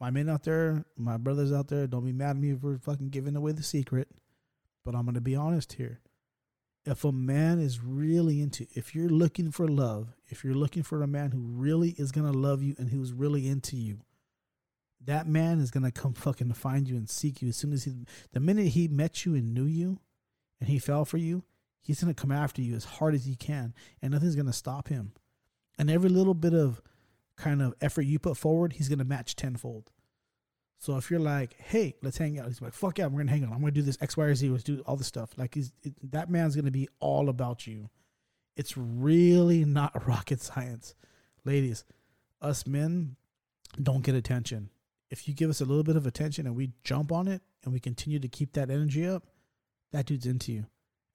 my men out there, my brothers out there. Don't be mad at me for fucking giving away the secret, but I'm gonna be honest here. If a man is really into, if you're looking for love, if you're looking for a man who really is gonna love you and who's really into you, that man is gonna come fucking find you and seek you as soon as he, the minute he met you and knew you, and he fell for you, he's gonna come after you as hard as he can, and nothing's gonna stop him. And every little bit of kind of effort you put forward, he's gonna match tenfold. So if you're like, hey, let's hang out, he's like, fuck yeah, we're gonna hang out. I'm gonna do this X, Y, or Z. Let's do all this stuff. Like he's it, that man's gonna be all about you. It's really not rocket science, ladies. Us men don't get attention. If you give us a little bit of attention and we jump on it and we continue to keep that energy up, that dude's into you.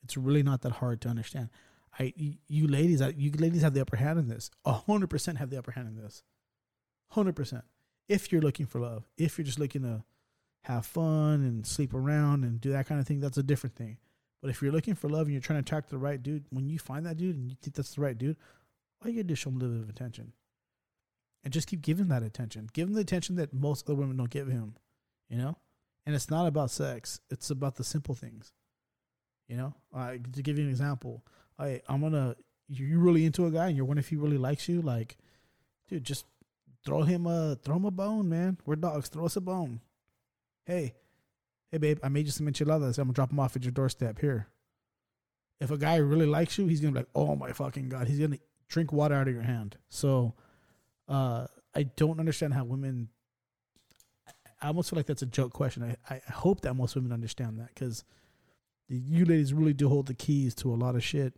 It's really not that hard to understand. I you ladies, you ladies have the upper hand in this. Hundred percent have the upper hand in this. Hundred percent. If you're looking for love, if you're just looking to have fun and sleep around and do that kind of thing, that's a different thing. But if you're looking for love and you're trying to attract the right dude, when you find that dude and you think that's the right dude, all you gotta do is show him a little bit of attention. And just keep giving that attention. Give him the attention that most other women don't give him. You know? And it's not about sex. It's about the simple things. You know? Uh, to give you an example, I I'm gonna you're really into a guy and you're wondering if he really likes you, like, dude, just throw him a throw him a bone, man. We're dogs. Throw us a bone. Hey, hey, babe, I made you some enchiladas. I'm gonna drop them off at your doorstep here. If a guy really likes you, he's gonna be like, oh my fucking god, he's gonna drink water out of your hand. So, uh, I don't understand how women. I almost feel like that's a joke question. I, I hope that most women understand that because you ladies really do hold the keys to a lot of shit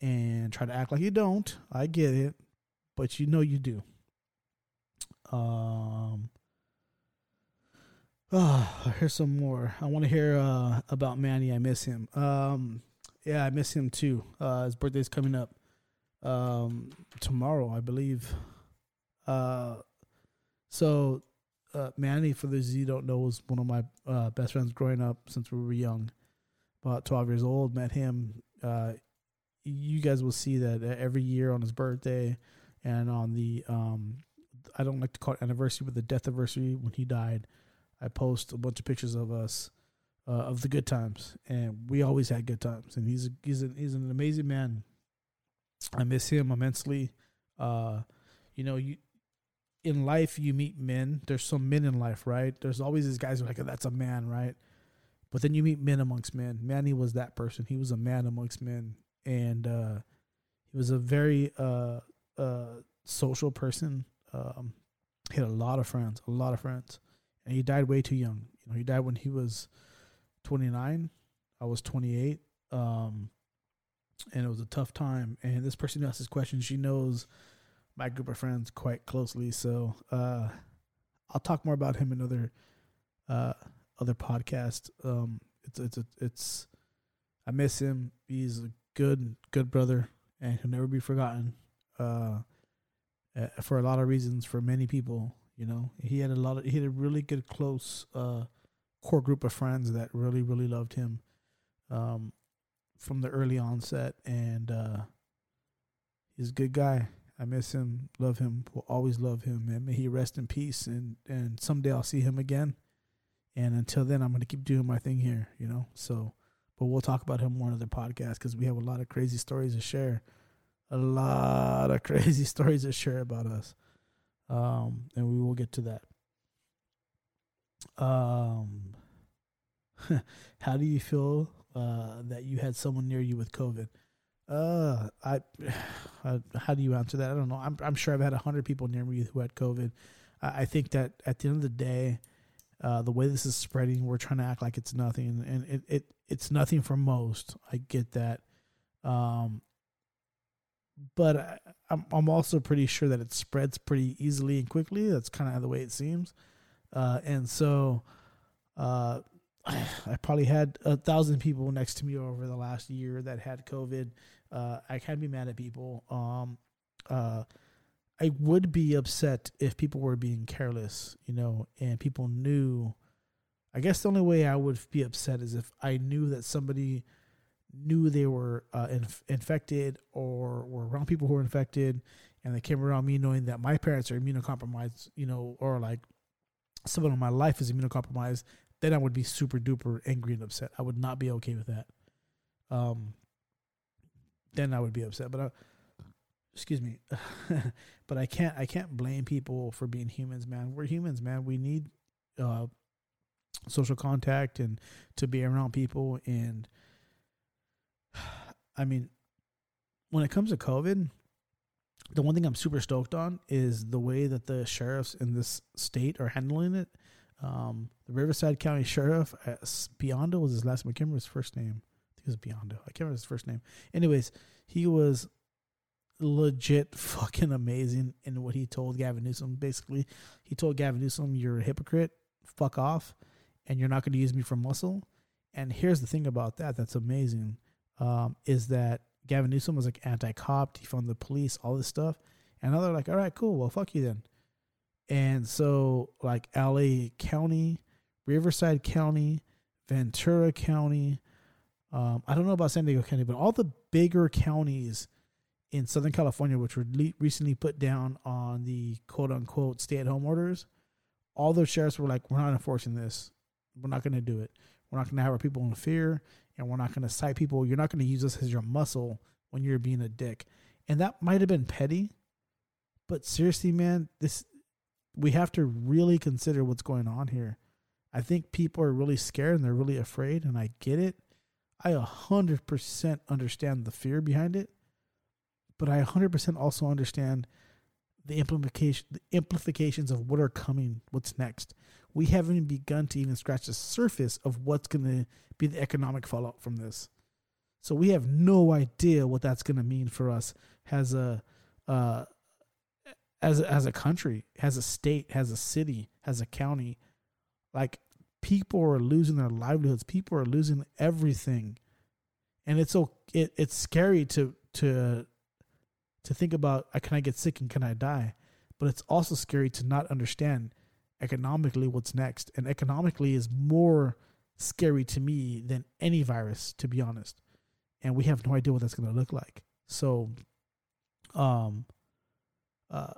and try to act like you don't. I get it, but you know you do. Um, oh, here's some more. I want to hear uh, about Manny. I miss him. Um, yeah, I miss him too. Uh, his birthday's coming up um, tomorrow, I believe. Uh, so uh, Manny, for those of you don't know, was one of my uh, best friends growing up since we were young. About 12 years old, met him. Uh, you guys will see that every year on his birthday and on the, um, I don't like to call it anniversary, but the death anniversary when he died, I post a bunch of pictures of us. Uh, of the good times, and we always had good times. And he's a, he's a, he's an amazing man. I miss him immensely. Uh, you know, you in life you meet men. There's some men in life, right? There's always these guys who are like, oh, that's a man, right? But then you meet men amongst men. Manny was that person. He was a man amongst men, and uh, he was a very uh, uh, social person. Um, he had a lot of friends, a lot of friends, and he died way too young. You know, he died when he was 29. I was 28. Um, and it was a tough time. And this person who asked this question, she knows my group of friends quite closely. So uh, I'll talk more about him in other uh, other podcast. Um, it's it's it's I miss him. He's a good good brother and he'll never be forgotten. Uh, for a lot of reasons, for many people, you know, he had a lot of he had a really good close uh, core group of friends that really really loved him. Um, from the early onset, and uh, he's a good guy. I miss him, love him, will always love him, and may he rest in peace. And and someday I'll see him again. And until then, I'm gonna keep doing my thing here, you know. So, but we'll talk about him more in other podcasts because we have a lot of crazy stories to share, a lot of crazy stories to share about us. Um, and we will get to that. Um, how do you feel uh, that you had someone near you with COVID? Uh, I, uh, how do you answer that? I don't know. I'm I'm sure I've had a hundred people near me who had COVID. I, I think that at the end of the day, uh, the way this is spreading, we're trying to act like it's nothing, and it, it it's nothing for most. I get that, um, but I, I'm I'm also pretty sure that it spreads pretty easily and quickly. That's kind of the way it seems, uh, and so, uh, I probably had a thousand people next to me over the last year that had COVID. Uh, I can't be mad at people. Um, uh, I would be upset if people were being careless, you know, and people knew. I guess the only way I would be upset is if I knew that somebody knew they were uh, inf- infected or were around people who were infected, and they came around me knowing that my parents are immunocompromised, you know, or like someone in my life is immunocompromised then I would be super duper angry and upset. I would not be okay with that. Um, then I would be upset. But I, excuse me, but I can't I can't blame people for being humans, man. We're humans, man. We need uh, social contact and to be around people. And I mean, when it comes to COVID, the one thing I'm super stoked on is the way that the sheriffs in this state are handling it. Um, the Riverside County Sheriff, uh, Biondo was his last name. I can't remember his first name. I think it was Biondo. I can't remember his first name. Anyways, he was legit fucking amazing in what he told Gavin Newsom. Basically, he told Gavin Newsom, "You're a hypocrite. Fuck off, and you're not going to use me for muscle." And here's the thing about that that's amazing um, is that Gavin Newsom was like anti-cop, defund the police, all this stuff, and now they're like, "All right, cool. Well, fuck you then." And so, like LA County, Riverside County, Ventura County, um, I don't know about San Diego County, but all the bigger counties in Southern California, which were le- recently put down on the quote unquote stay at home orders, all those sheriffs were like, we're not enforcing this. We're not going to do it. We're not going to have our people in fear, and we're not going to cite people. You're not going to use us as your muscle when you're being a dick. And that might have been petty, but seriously, man, this we have to really consider what's going on here. I think people are really scared and they're really afraid, and I get it. I 100% understand the fear behind it, but I 100% also understand the implication the implications of what are coming, what's next. We haven't even begun to even scratch the surface of what's going to be the economic fallout from this. So we have no idea what that's going to mean for us as a uh, as a, as a country, as a state, as a city, as a county. Like people are losing their livelihoods. People are losing everything, and it's so it, it's scary to to to think about. Uh, can I get sick and can I die? But it's also scary to not understand economically what's next. And economically is more scary to me than any virus, to be honest. And we have no idea what that's going to look like. So, um, uh,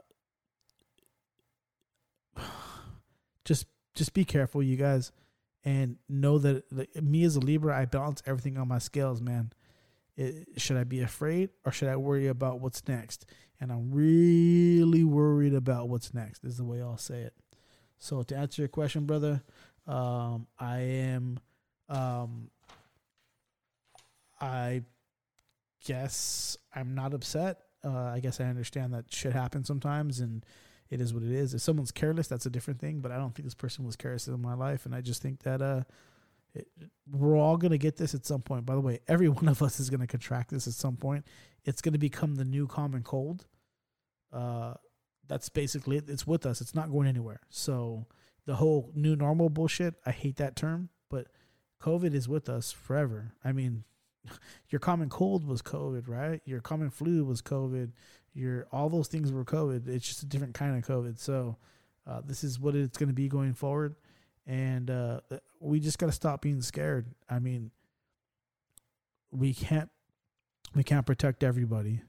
just just be careful, you guys, and know that like, me as a Libra, I balance everything on my scales, man. It, should I be afraid or should I worry about what's next? And I'm really worried about what's next. Is the way I'll say it. So to answer your question, brother, um, I am, um, I guess I'm not upset. Uh, I guess I understand that shit happens sometimes, and it is what it is. If someone's careless, that's a different thing. But I don't think this person was careless in my life, and I just think that uh, it, we're all gonna get this at some point. By the way, every one of us is gonna contract this at some point. It's gonna become the new common cold. Uh, that's basically it. It's with us. It's not going anywhere. So the whole new normal bullshit, I hate that term, but COVID is with us forever. I mean, your common cold was COVID, right? Your common flu was COVID. Your all those things were COVID. It's just a different kind of COVID. So uh, this is what it's going to be going forward, and uh, we just got to stop being scared. I mean, we can't we can't protect everybody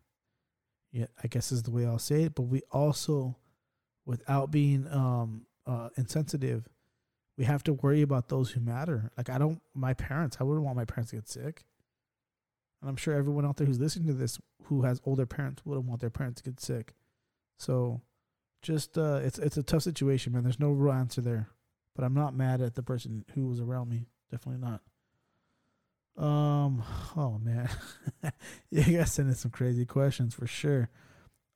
yeah, I guess is the way I'll say it. But we also, without being um, uh, insensitive, we have to worry about those who matter. Like I don't, my parents, I wouldn't want my parents to get sick. And I'm sure everyone out there who's listening to this who has older parents wouldn't want their parents to get sick. So, just uh, it's it's a tough situation, man. There's no real answer there. But I'm not mad at the person who was around me. Definitely not. Um. Oh man, you guys sending some crazy questions for sure.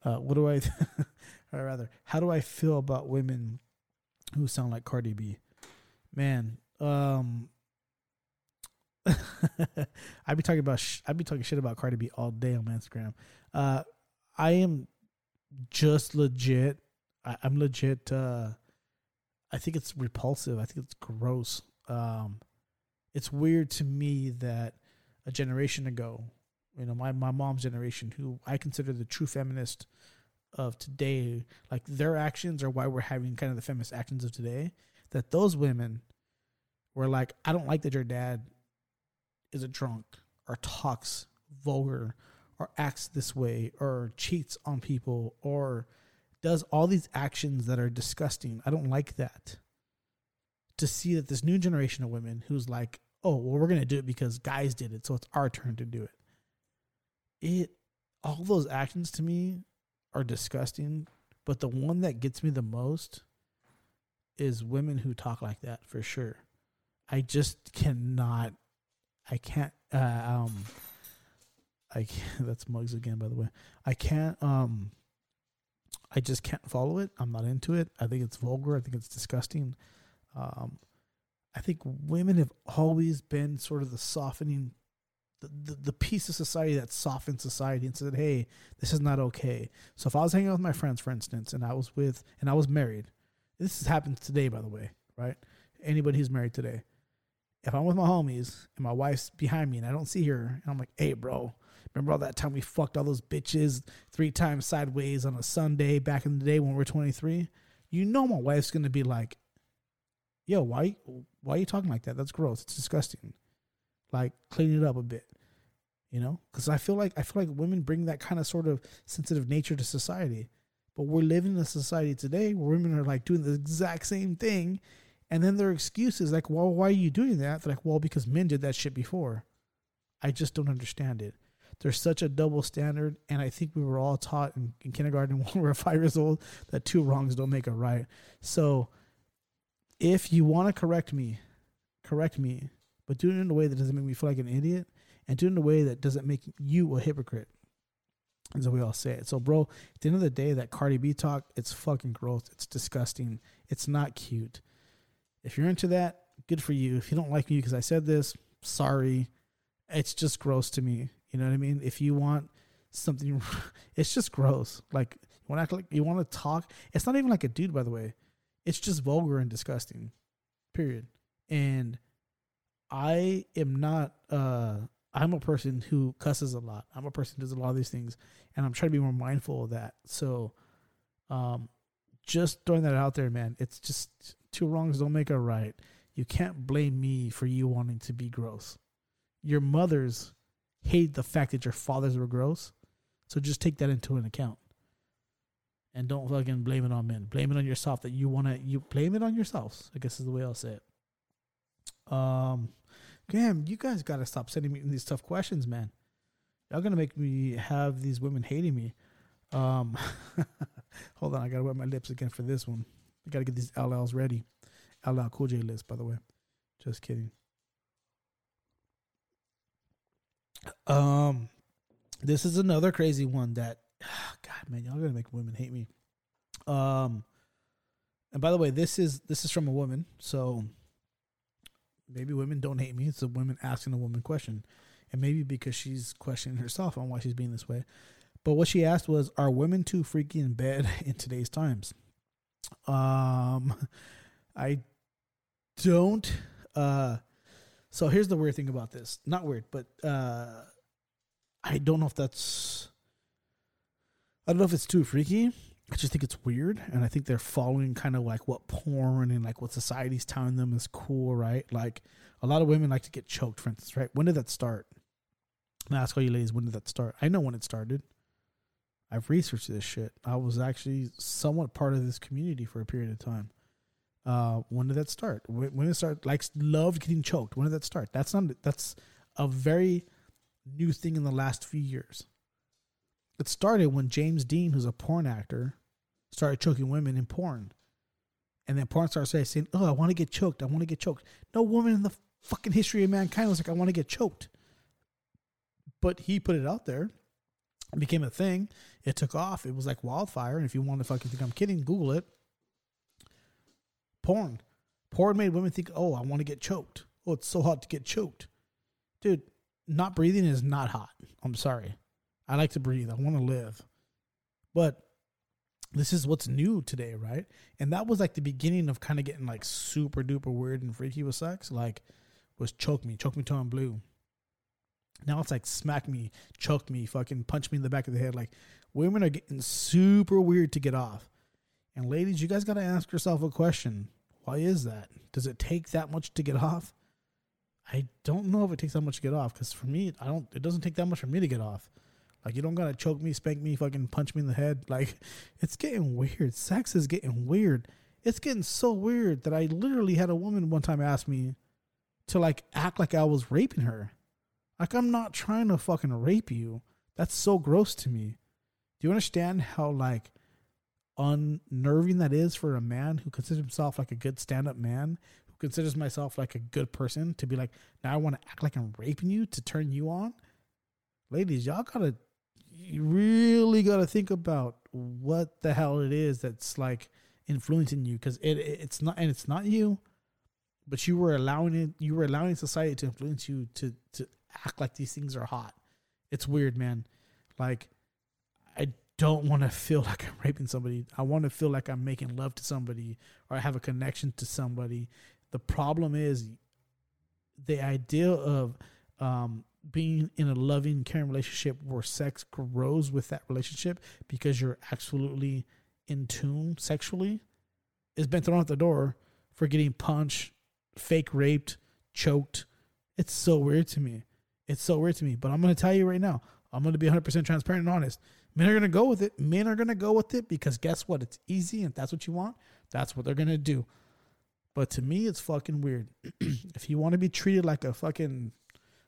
Uh, what do I, or rather, how do I feel about women who sound like Cardi B? Man, um, I'd be talking about sh- I'd be talking shit about Cardi B all day on Instagram. Uh, I am just legit. I, am legit. Uh, I think it's repulsive. I think it's gross. Um, it's weird to me that a generation ago, you know, my, my mom's generation, who I consider the true feminist of today, like their actions are why we're having kind of the feminist actions of today, that those women were like, I don't like that your dad is a drunk or talks vulgar or acts this way or cheats on people or does all these actions that are disgusting. I don't like that. To see that this new generation of women who's like, oh, well, we're to do it because guys did it. So it's our turn to do it. It, all those actions to me are disgusting. But the one that gets me the most is women who talk like that for sure. I just cannot, I can't, uh, um, I can't, that's mugs again, by the way. I can't, um, I just can't follow it. I'm not into it. I think it's vulgar. I think it's disgusting. Um, I think women have always been sort of the softening, the, the, the piece of society that softened society and said, hey, this is not okay. So if I was hanging out with my friends, for instance, and I was with, and I was married, this has happened today, by the way, right? Anybody who's married today. If I'm with my homies and my wife's behind me and I don't see her, and I'm like, hey, bro, remember all that time we fucked all those bitches three times sideways on a Sunday back in the day when we were 23? You know my wife's to be like, yo, why why are you talking like that? That's gross. It's disgusting. Like clean it up a bit, you know? Because I feel like I feel like women bring that kind of sort of sensitive nature to society, but we're living in a society today where women are like doing the exact same thing, and then their excuses like, well, why are you doing that? They're like, well, because men did that shit before. I just don't understand it. There's such a double standard, and I think we were all taught in, in kindergarten when we were five years old that two wrongs don't make a right. So if you want to correct me, correct me, but do it in a way that doesn't make me feel like an idiot and do it in a way that doesn't make you a hypocrite. As we all say it. So, bro, at the end of the day, that Cardi B talk, it's fucking gross. It's disgusting. It's not cute. If you're into that, good for you. If you don't like me because I said this, sorry. It's just gross to me. You know what I mean? If you want something, it's just gross. Like you want to act like you want to talk. It's not even like a dude, by the way. It's just vulgar and disgusting. Period. And I am not. uh I'm a person who cusses a lot. I'm a person who does a lot of these things, and I'm trying to be more mindful of that. So, um, just throwing that out there, man. It's just two wrongs don't make a right. You can't blame me for you wanting to be gross. Your mothers hate the fact that your fathers were gross, so just take that into an account. And don't fucking blame it on men. Blame it on yourself that you wanna you blame it on yourselves. I guess is the way I'll say it. Um Damn, you guys got to stop sending me these tough questions, man. Y'all gonna make me have these women hating me. Um, hold on, I gotta wet my lips again for this one. I gotta get these LLs ready. LL Cool J list, by the way. Just kidding. Um, this is another crazy one that, God, man, y'all gonna make women hate me. Um, and by the way, this is this is from a woman, so maybe women don't hate me. It's a woman asking a woman question. And maybe because she's questioning herself on why she's being this way. But what she asked was, are women too freaky in bed in today's times? Um I don't uh so here's the weird thing about this. Not weird, but uh I don't know if that's I don't know if it's too freaky. I just think it's weird, and I think they're following kind of like what porn and like what society's telling them is cool, right? Like a lot of women like to get choked, for instance, right? When did that start? i ask all you ladies, when did that start? I know when it started. I've researched this shit. I was actually somewhat part of this community for a period of time. Uh, when did that start? When, when did it start? Like loved getting choked. When did that start? That's not. That's a very new thing in the last few years. It started when James Deen, who's a porn actor, started choking women in porn. And then porn stars saying, Oh, I want to get choked. I want to get choked. No woman in the fucking history of mankind was like, I want to get choked. But he put it out there. It became a thing. It took off. It was like wildfire. And if you want to fucking think I'm kidding, Google it. Porn. Porn made women think, oh, I want to get choked. Oh, it's so hot to get choked. Dude, not breathing is not hot. I'm sorry. I like to breathe. I want to live. But this is what's new today, right? And that was like the beginning of kind of getting like super duper weird and freaky with sex. Like, was choke me, choke me till I'm blue. Now it's like smack me, choke me, fucking punch me in the back of the head. Like, women are getting super weird to get off. And ladies, you guys got to ask yourself a question. Why is that? Does it take that much to get off? I don't know if it takes that much to get off because for me, I don't. It doesn't take that much for me to get off. Like you don't gotta choke me, spank me, fucking punch me in the head. Like it's getting weird. Sex is getting weird. It's getting so weird that I literally had a woman one time ask me to like act like I was raping her. Like I'm not trying to fucking rape you. That's so gross to me. Do you understand how like unnerving that is for a man who considers himself like a good stand-up man, who considers myself like a good person to be like, now I want to act like I'm raping you to turn you on? Ladies, y'all gotta you really got to think about what the hell it is that's like influencing you because it, it, it's not and it's not you but you were allowing it you were allowing society to influence you to to act like these things are hot. It's weird man. Like i don't want to feel like i'm raping somebody. I want to feel like i'm making love to somebody or i have a connection to somebody. The problem is the idea of um being in a loving, caring relationship where sex grows with that relationship because you're absolutely in tune sexually has been thrown out the door for getting punched, fake raped, choked. It's so weird to me. It's so weird to me. But I'm going to tell you right now, I'm going to be 100% transparent and honest. Men are going to go with it. Men are going to go with it because guess what? It's easy. And that's what you want, that's what they're going to do. But to me, it's fucking weird. if you want to be treated like a fucking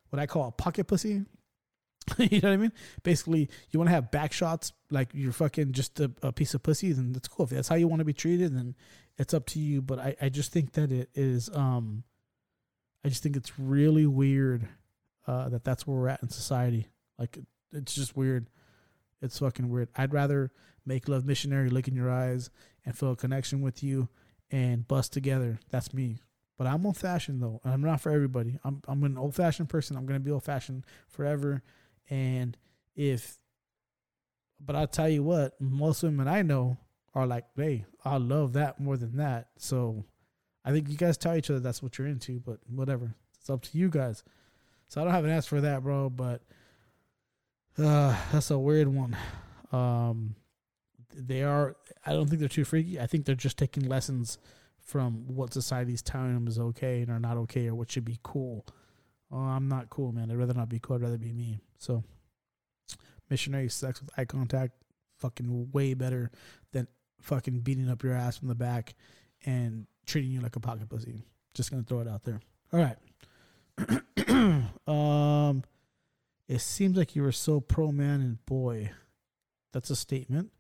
what I call a pocket pussy. you know what I mean? Basically, you want to have back shots like you're fucking just a, a, piece of pussy, then that's cool. If that's how you want to be treated, then it's up to you. But I, I just think that it is, um, I just think it's really weird uh, that that's where we're at in society. Like, it's just weird. It's fucking weird. I'd rather make love missionary, look in your eyes, and feel a connection with you, and bust together. That's me. But I'm old fashioned though, and I'm not for everybody. I'm I'm an old fashioned person. I'm gonna be old fashioned forever. And if, but I'll tell you what, most women I know are like, hey, I love that more than that. So I think you guys tell each other that's what you're into, but whatever. It's up to you guys. So I don't have an answer for that, bro. But uh, that's a weird one. Um, they are. I don't think they're too freaky. I think they're just taking lessons from what society's telling them is okay and are not okay, or what should be cool. Oh, I'm not cool, man. I'd rather not be cool. I'd rather be me. So, missionary sex with eye contact, fucking way better than fucking beating up your ass from the back and treating you like a pocket pussy. Just gonna throw it out there. All right. um, it seems like you were so pro man and boy. That's a statement.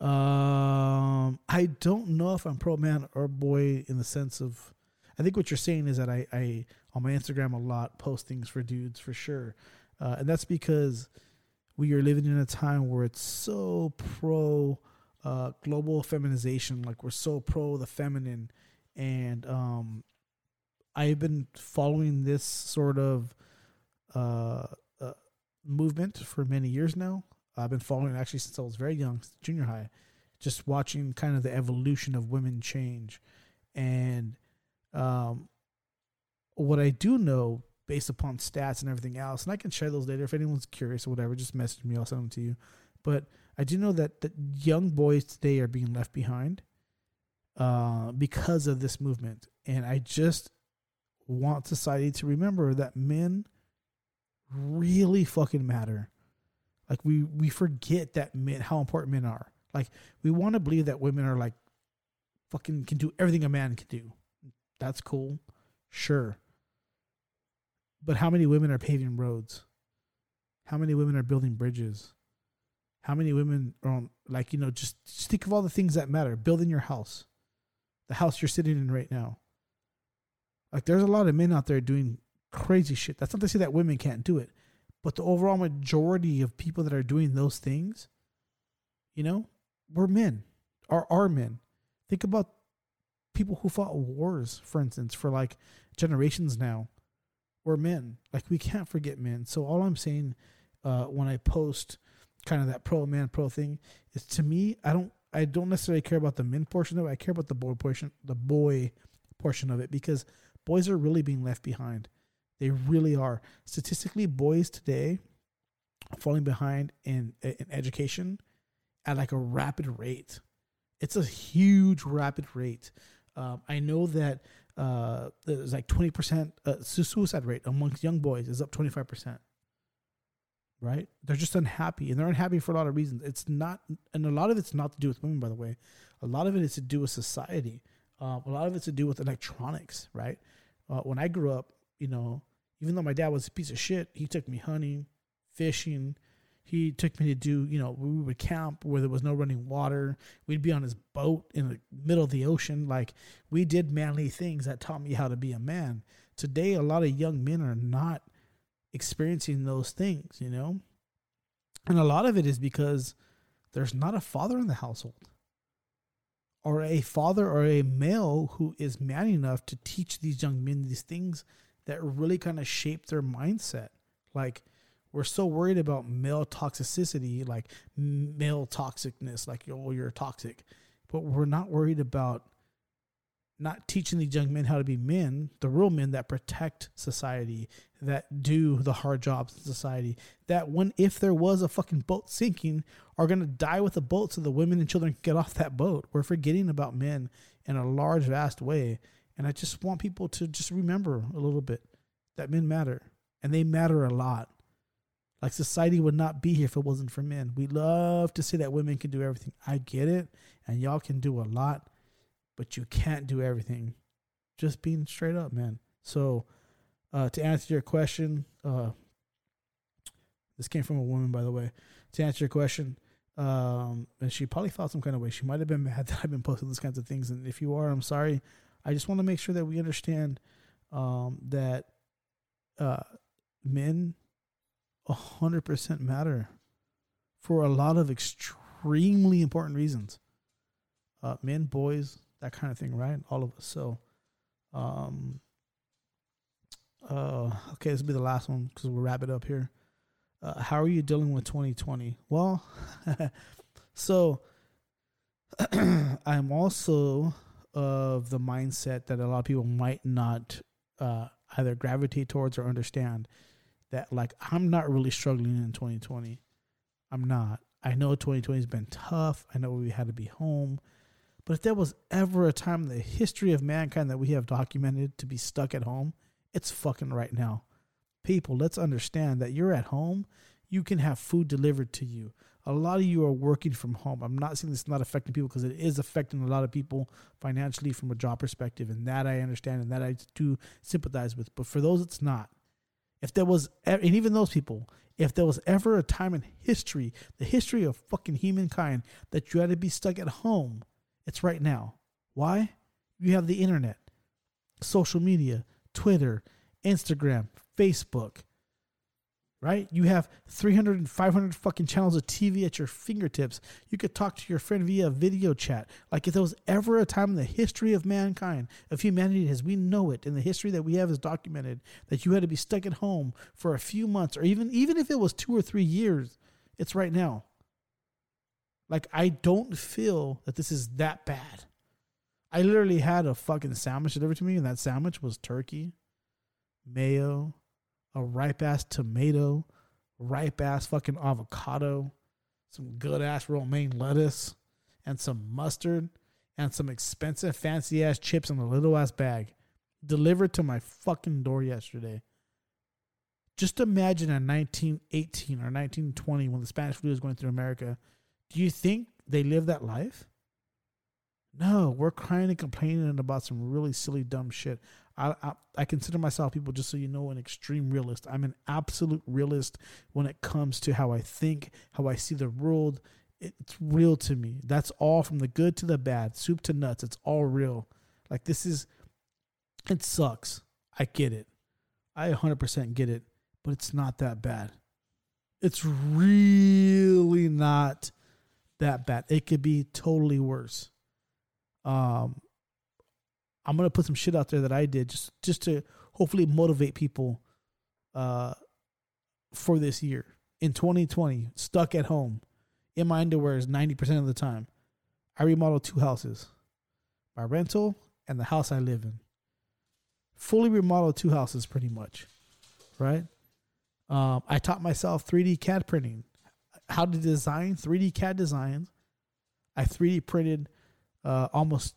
Um, I don't know if I'm pro man or boy in the sense of. I think what you're saying is that I, I on my Instagram a lot post things for dudes for sure, uh, and that's because we are living in a time where it's so pro uh, global feminization. Like we're so pro the feminine, and um, I've been following this sort of uh, uh, movement for many years now. I've been following actually since I was very young, junior high, just watching kind of the evolution of women change. And um, what I do know, based upon stats and everything else, and I can share those later if anyone's curious or whatever, just message me, I'll send them to you. But I do know that, that young boys today are being left behind uh, because of this movement. And I just want society to remember that men really fucking matter. Like we we forget that men how important men are. Like we want to believe that women are like fucking can do everything a man can do. That's cool. Sure. But how many women are paving roads? How many women are building bridges? How many women are on like, you know, just, just think of all the things that matter. Building your house. The house you're sitting in right now. Like there's a lot of men out there doing crazy shit. That's not to say that women can't do it, but the overall majority of people that are doing those things, you know, we're men, are are men. Think about people who fought wars, for instance, for like generations now. We're men. Like we can't forget men. So all I'm saying uh, when I post kind of that pro man pro thing is to me, I don't I don't necessarily care about the men portion of it. I care about the boy portion, the boy portion of it because boys are really being left behind. They really are. Statistically, boys today falling behind in in education at like a rapid rate. It's a huge rapid rate. Um, I know that uh, there's like 20% uh, suicide rate amongst young boys is up 25%. Right? They're just unhappy and they're unhappy for a lot of reasons. It's not, and a lot of it's not to do with women, by the way. A lot of it is to do with society. Uh, a lot of it's to do with electronics, right? Uh, when I grew up, you know, even though my dad was a piece of shit, he took me hunting, fishing. He took me to do, you know, we would camp where there was no running water. We'd be on his boat in the middle of the ocean. Like we did manly things that taught me how to be a man. Today, a lot of young men are not experiencing those things, you know? And a lot of it is because there's not a father in the household or a father or a male who is man enough to teach these young men these things that really kind of shape their mindset. Like we're so worried about male toxicity, like male toxicness, like oh you're toxic, but we're not worried about not teaching these young men how to be men, the real men that protect society, that do the hard jobs in society, that when if there was a fucking boat sinking, are gonna die with the boat so the women and children can get off that boat. We're forgetting about men in a large, vast way. And I just want people to just remember a little bit that men matter. And they matter a lot. Like society would not be here if it wasn't for men. We love to say that women can do everything. I get it. And y'all can do a lot but you can't do everything. Just being straight up, man. So, uh, to answer your question, uh, this came from a woman, by the way. To answer your question, um, and she probably felt some kind of way. She might have been mad that I've been posting these kinds of things. And if you are, I'm sorry. I just want to make sure that we understand um, that uh, men 100% matter for a lot of extremely important reasons. Uh, men, boys, that kind of thing, right? All of us. So, um, uh, okay, this will be the last one because we'll wrap it up here. Uh, how are you dealing with 2020? Well, so I'm also of the mindset that a lot of people might not uh, either gravitate towards or understand that like I'm not really struggling in 2020. I'm not. I know 2020 has been tough. I know we had to be home. But if there was ever a time in the history of mankind that we have documented to be stuck at home, it's fucking right now. People, let's understand that you're at home, you can have food delivered to you. A lot of you are working from home. I'm not saying this is not affecting people because it is affecting a lot of people financially from a job perspective, and that I understand and that I do sympathize with. But for those it's not, if there was, and even those people, if there was ever a time in history, the history of fucking humankind, that you had to be stuck at home, it's right now. Why? You have the internet, social media, Twitter, Instagram, Facebook, right? You have 300 and 500 fucking channels of TV at your fingertips. You could talk to your friend via video chat. Like if there was ever a time in the history of mankind, of humanity as we know it, in the history that we have is documented, that you had to be stuck at home for a few months, or even even if it was two or three years, it's right now. Like I don't feel that this is that bad. I literally had a fucking sandwich delivered to me, and that sandwich was turkey, mayo, a ripe ass tomato, ripe ass fucking avocado, some good ass romaine lettuce, and some mustard, and some expensive fancy ass chips in a little ass bag, delivered to my fucking door yesterday. Just imagine in 1918 or 1920 when the Spanish flu was going through America do you think they live that life? No, we're crying and complaining about some really silly, dumb shit. I, I, consider myself, people, just so you know, an extreme realist. I'm an absolute realist when it comes to how I think, how I see the world. It's real to me. That's all from the good to the bad, soup to nuts. It's all real. Like this is, it sucks. I get it. I 100% get it, but it's not that bad. It's really not that bad. It could be totally worse. Um, I'm gonna put some shit out there that I did just just to hopefully motivate people uh for this year. In 2020 stuck at home. In my underwear is 90% of the time. I remodeled two houses my rental and the house i live in. Fully remodeled two houses pretty much right? Um, i taught myself 3d cad printing. How to design 3D CAD designs. I 3D printed uh, almost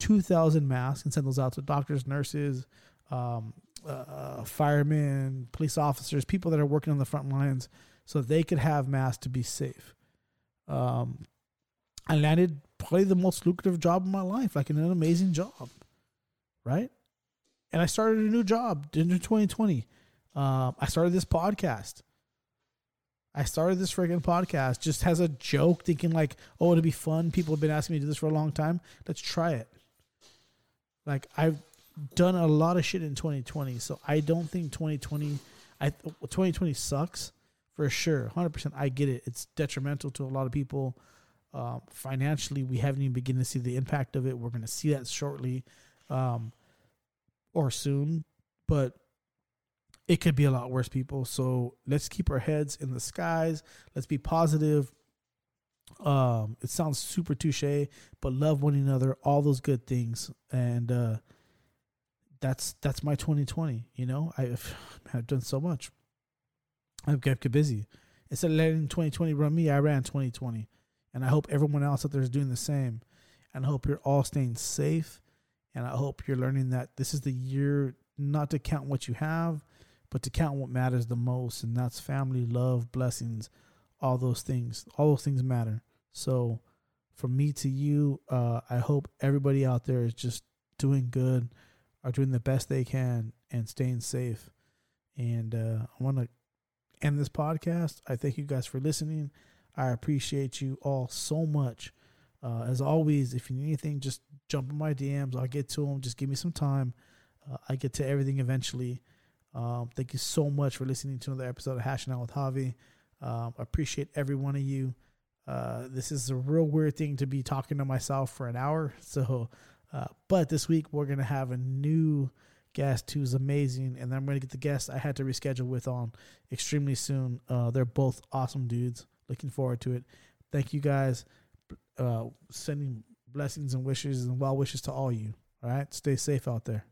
2,000 masks and sent those out to doctors, nurses, um, uh, firemen, police officers, people that are working on the front lines, so they could have masks to be safe. Um, I landed probably the most lucrative job in my life, like an amazing job, right? And I started a new job in 2020. Uh, I started this podcast. I started this friggin' podcast just as a joke, thinking like, oh, it'd be fun. People have been asking me to do this for a long time. Let's try it. Like I've done a lot of shit in 2020, so I don't think 2020, I 2020 sucks for sure, 100. percent I get it. It's detrimental to a lot of people. Um, financially, we haven't even begun to see the impact of it. We're going to see that shortly, um, or soon. But it could be a lot worse, people. So let's keep our heads in the skies. Let's be positive. Um, it sounds super touche, but love one another, all those good things, and uh, that's that's my 2020. You know, I've I've done so much. I've kept busy. Instead of letting 2020 run me, I ran 2020, and I hope everyone else out there is doing the same. And I hope you're all staying safe, and I hope you're learning that this is the year not to count what you have but to count what matters the most, and that's family, love, blessings, all those things. All those things matter. So, from me to you, uh, I hope everybody out there is just doing good, are doing the best they can, and staying safe. And uh, I want to end this podcast. I thank you guys for listening. I appreciate you all so much. Uh, as always, if you need anything, just jump in my DMs. I'll get to them. Just give me some time. Uh, I get to everything eventually. Um, thank you so much for listening to another episode of Hashing Out with Javi. Um, appreciate every one of you. Uh, this is a real weird thing to be talking to myself for an hour. So, uh, but this week we're gonna have a new guest who's amazing, and I'm gonna get the guest I had to reschedule with on extremely soon. Uh, they're both awesome dudes. Looking forward to it. Thank you guys. Uh, sending blessings and wishes and well wishes to all you. All right, stay safe out there.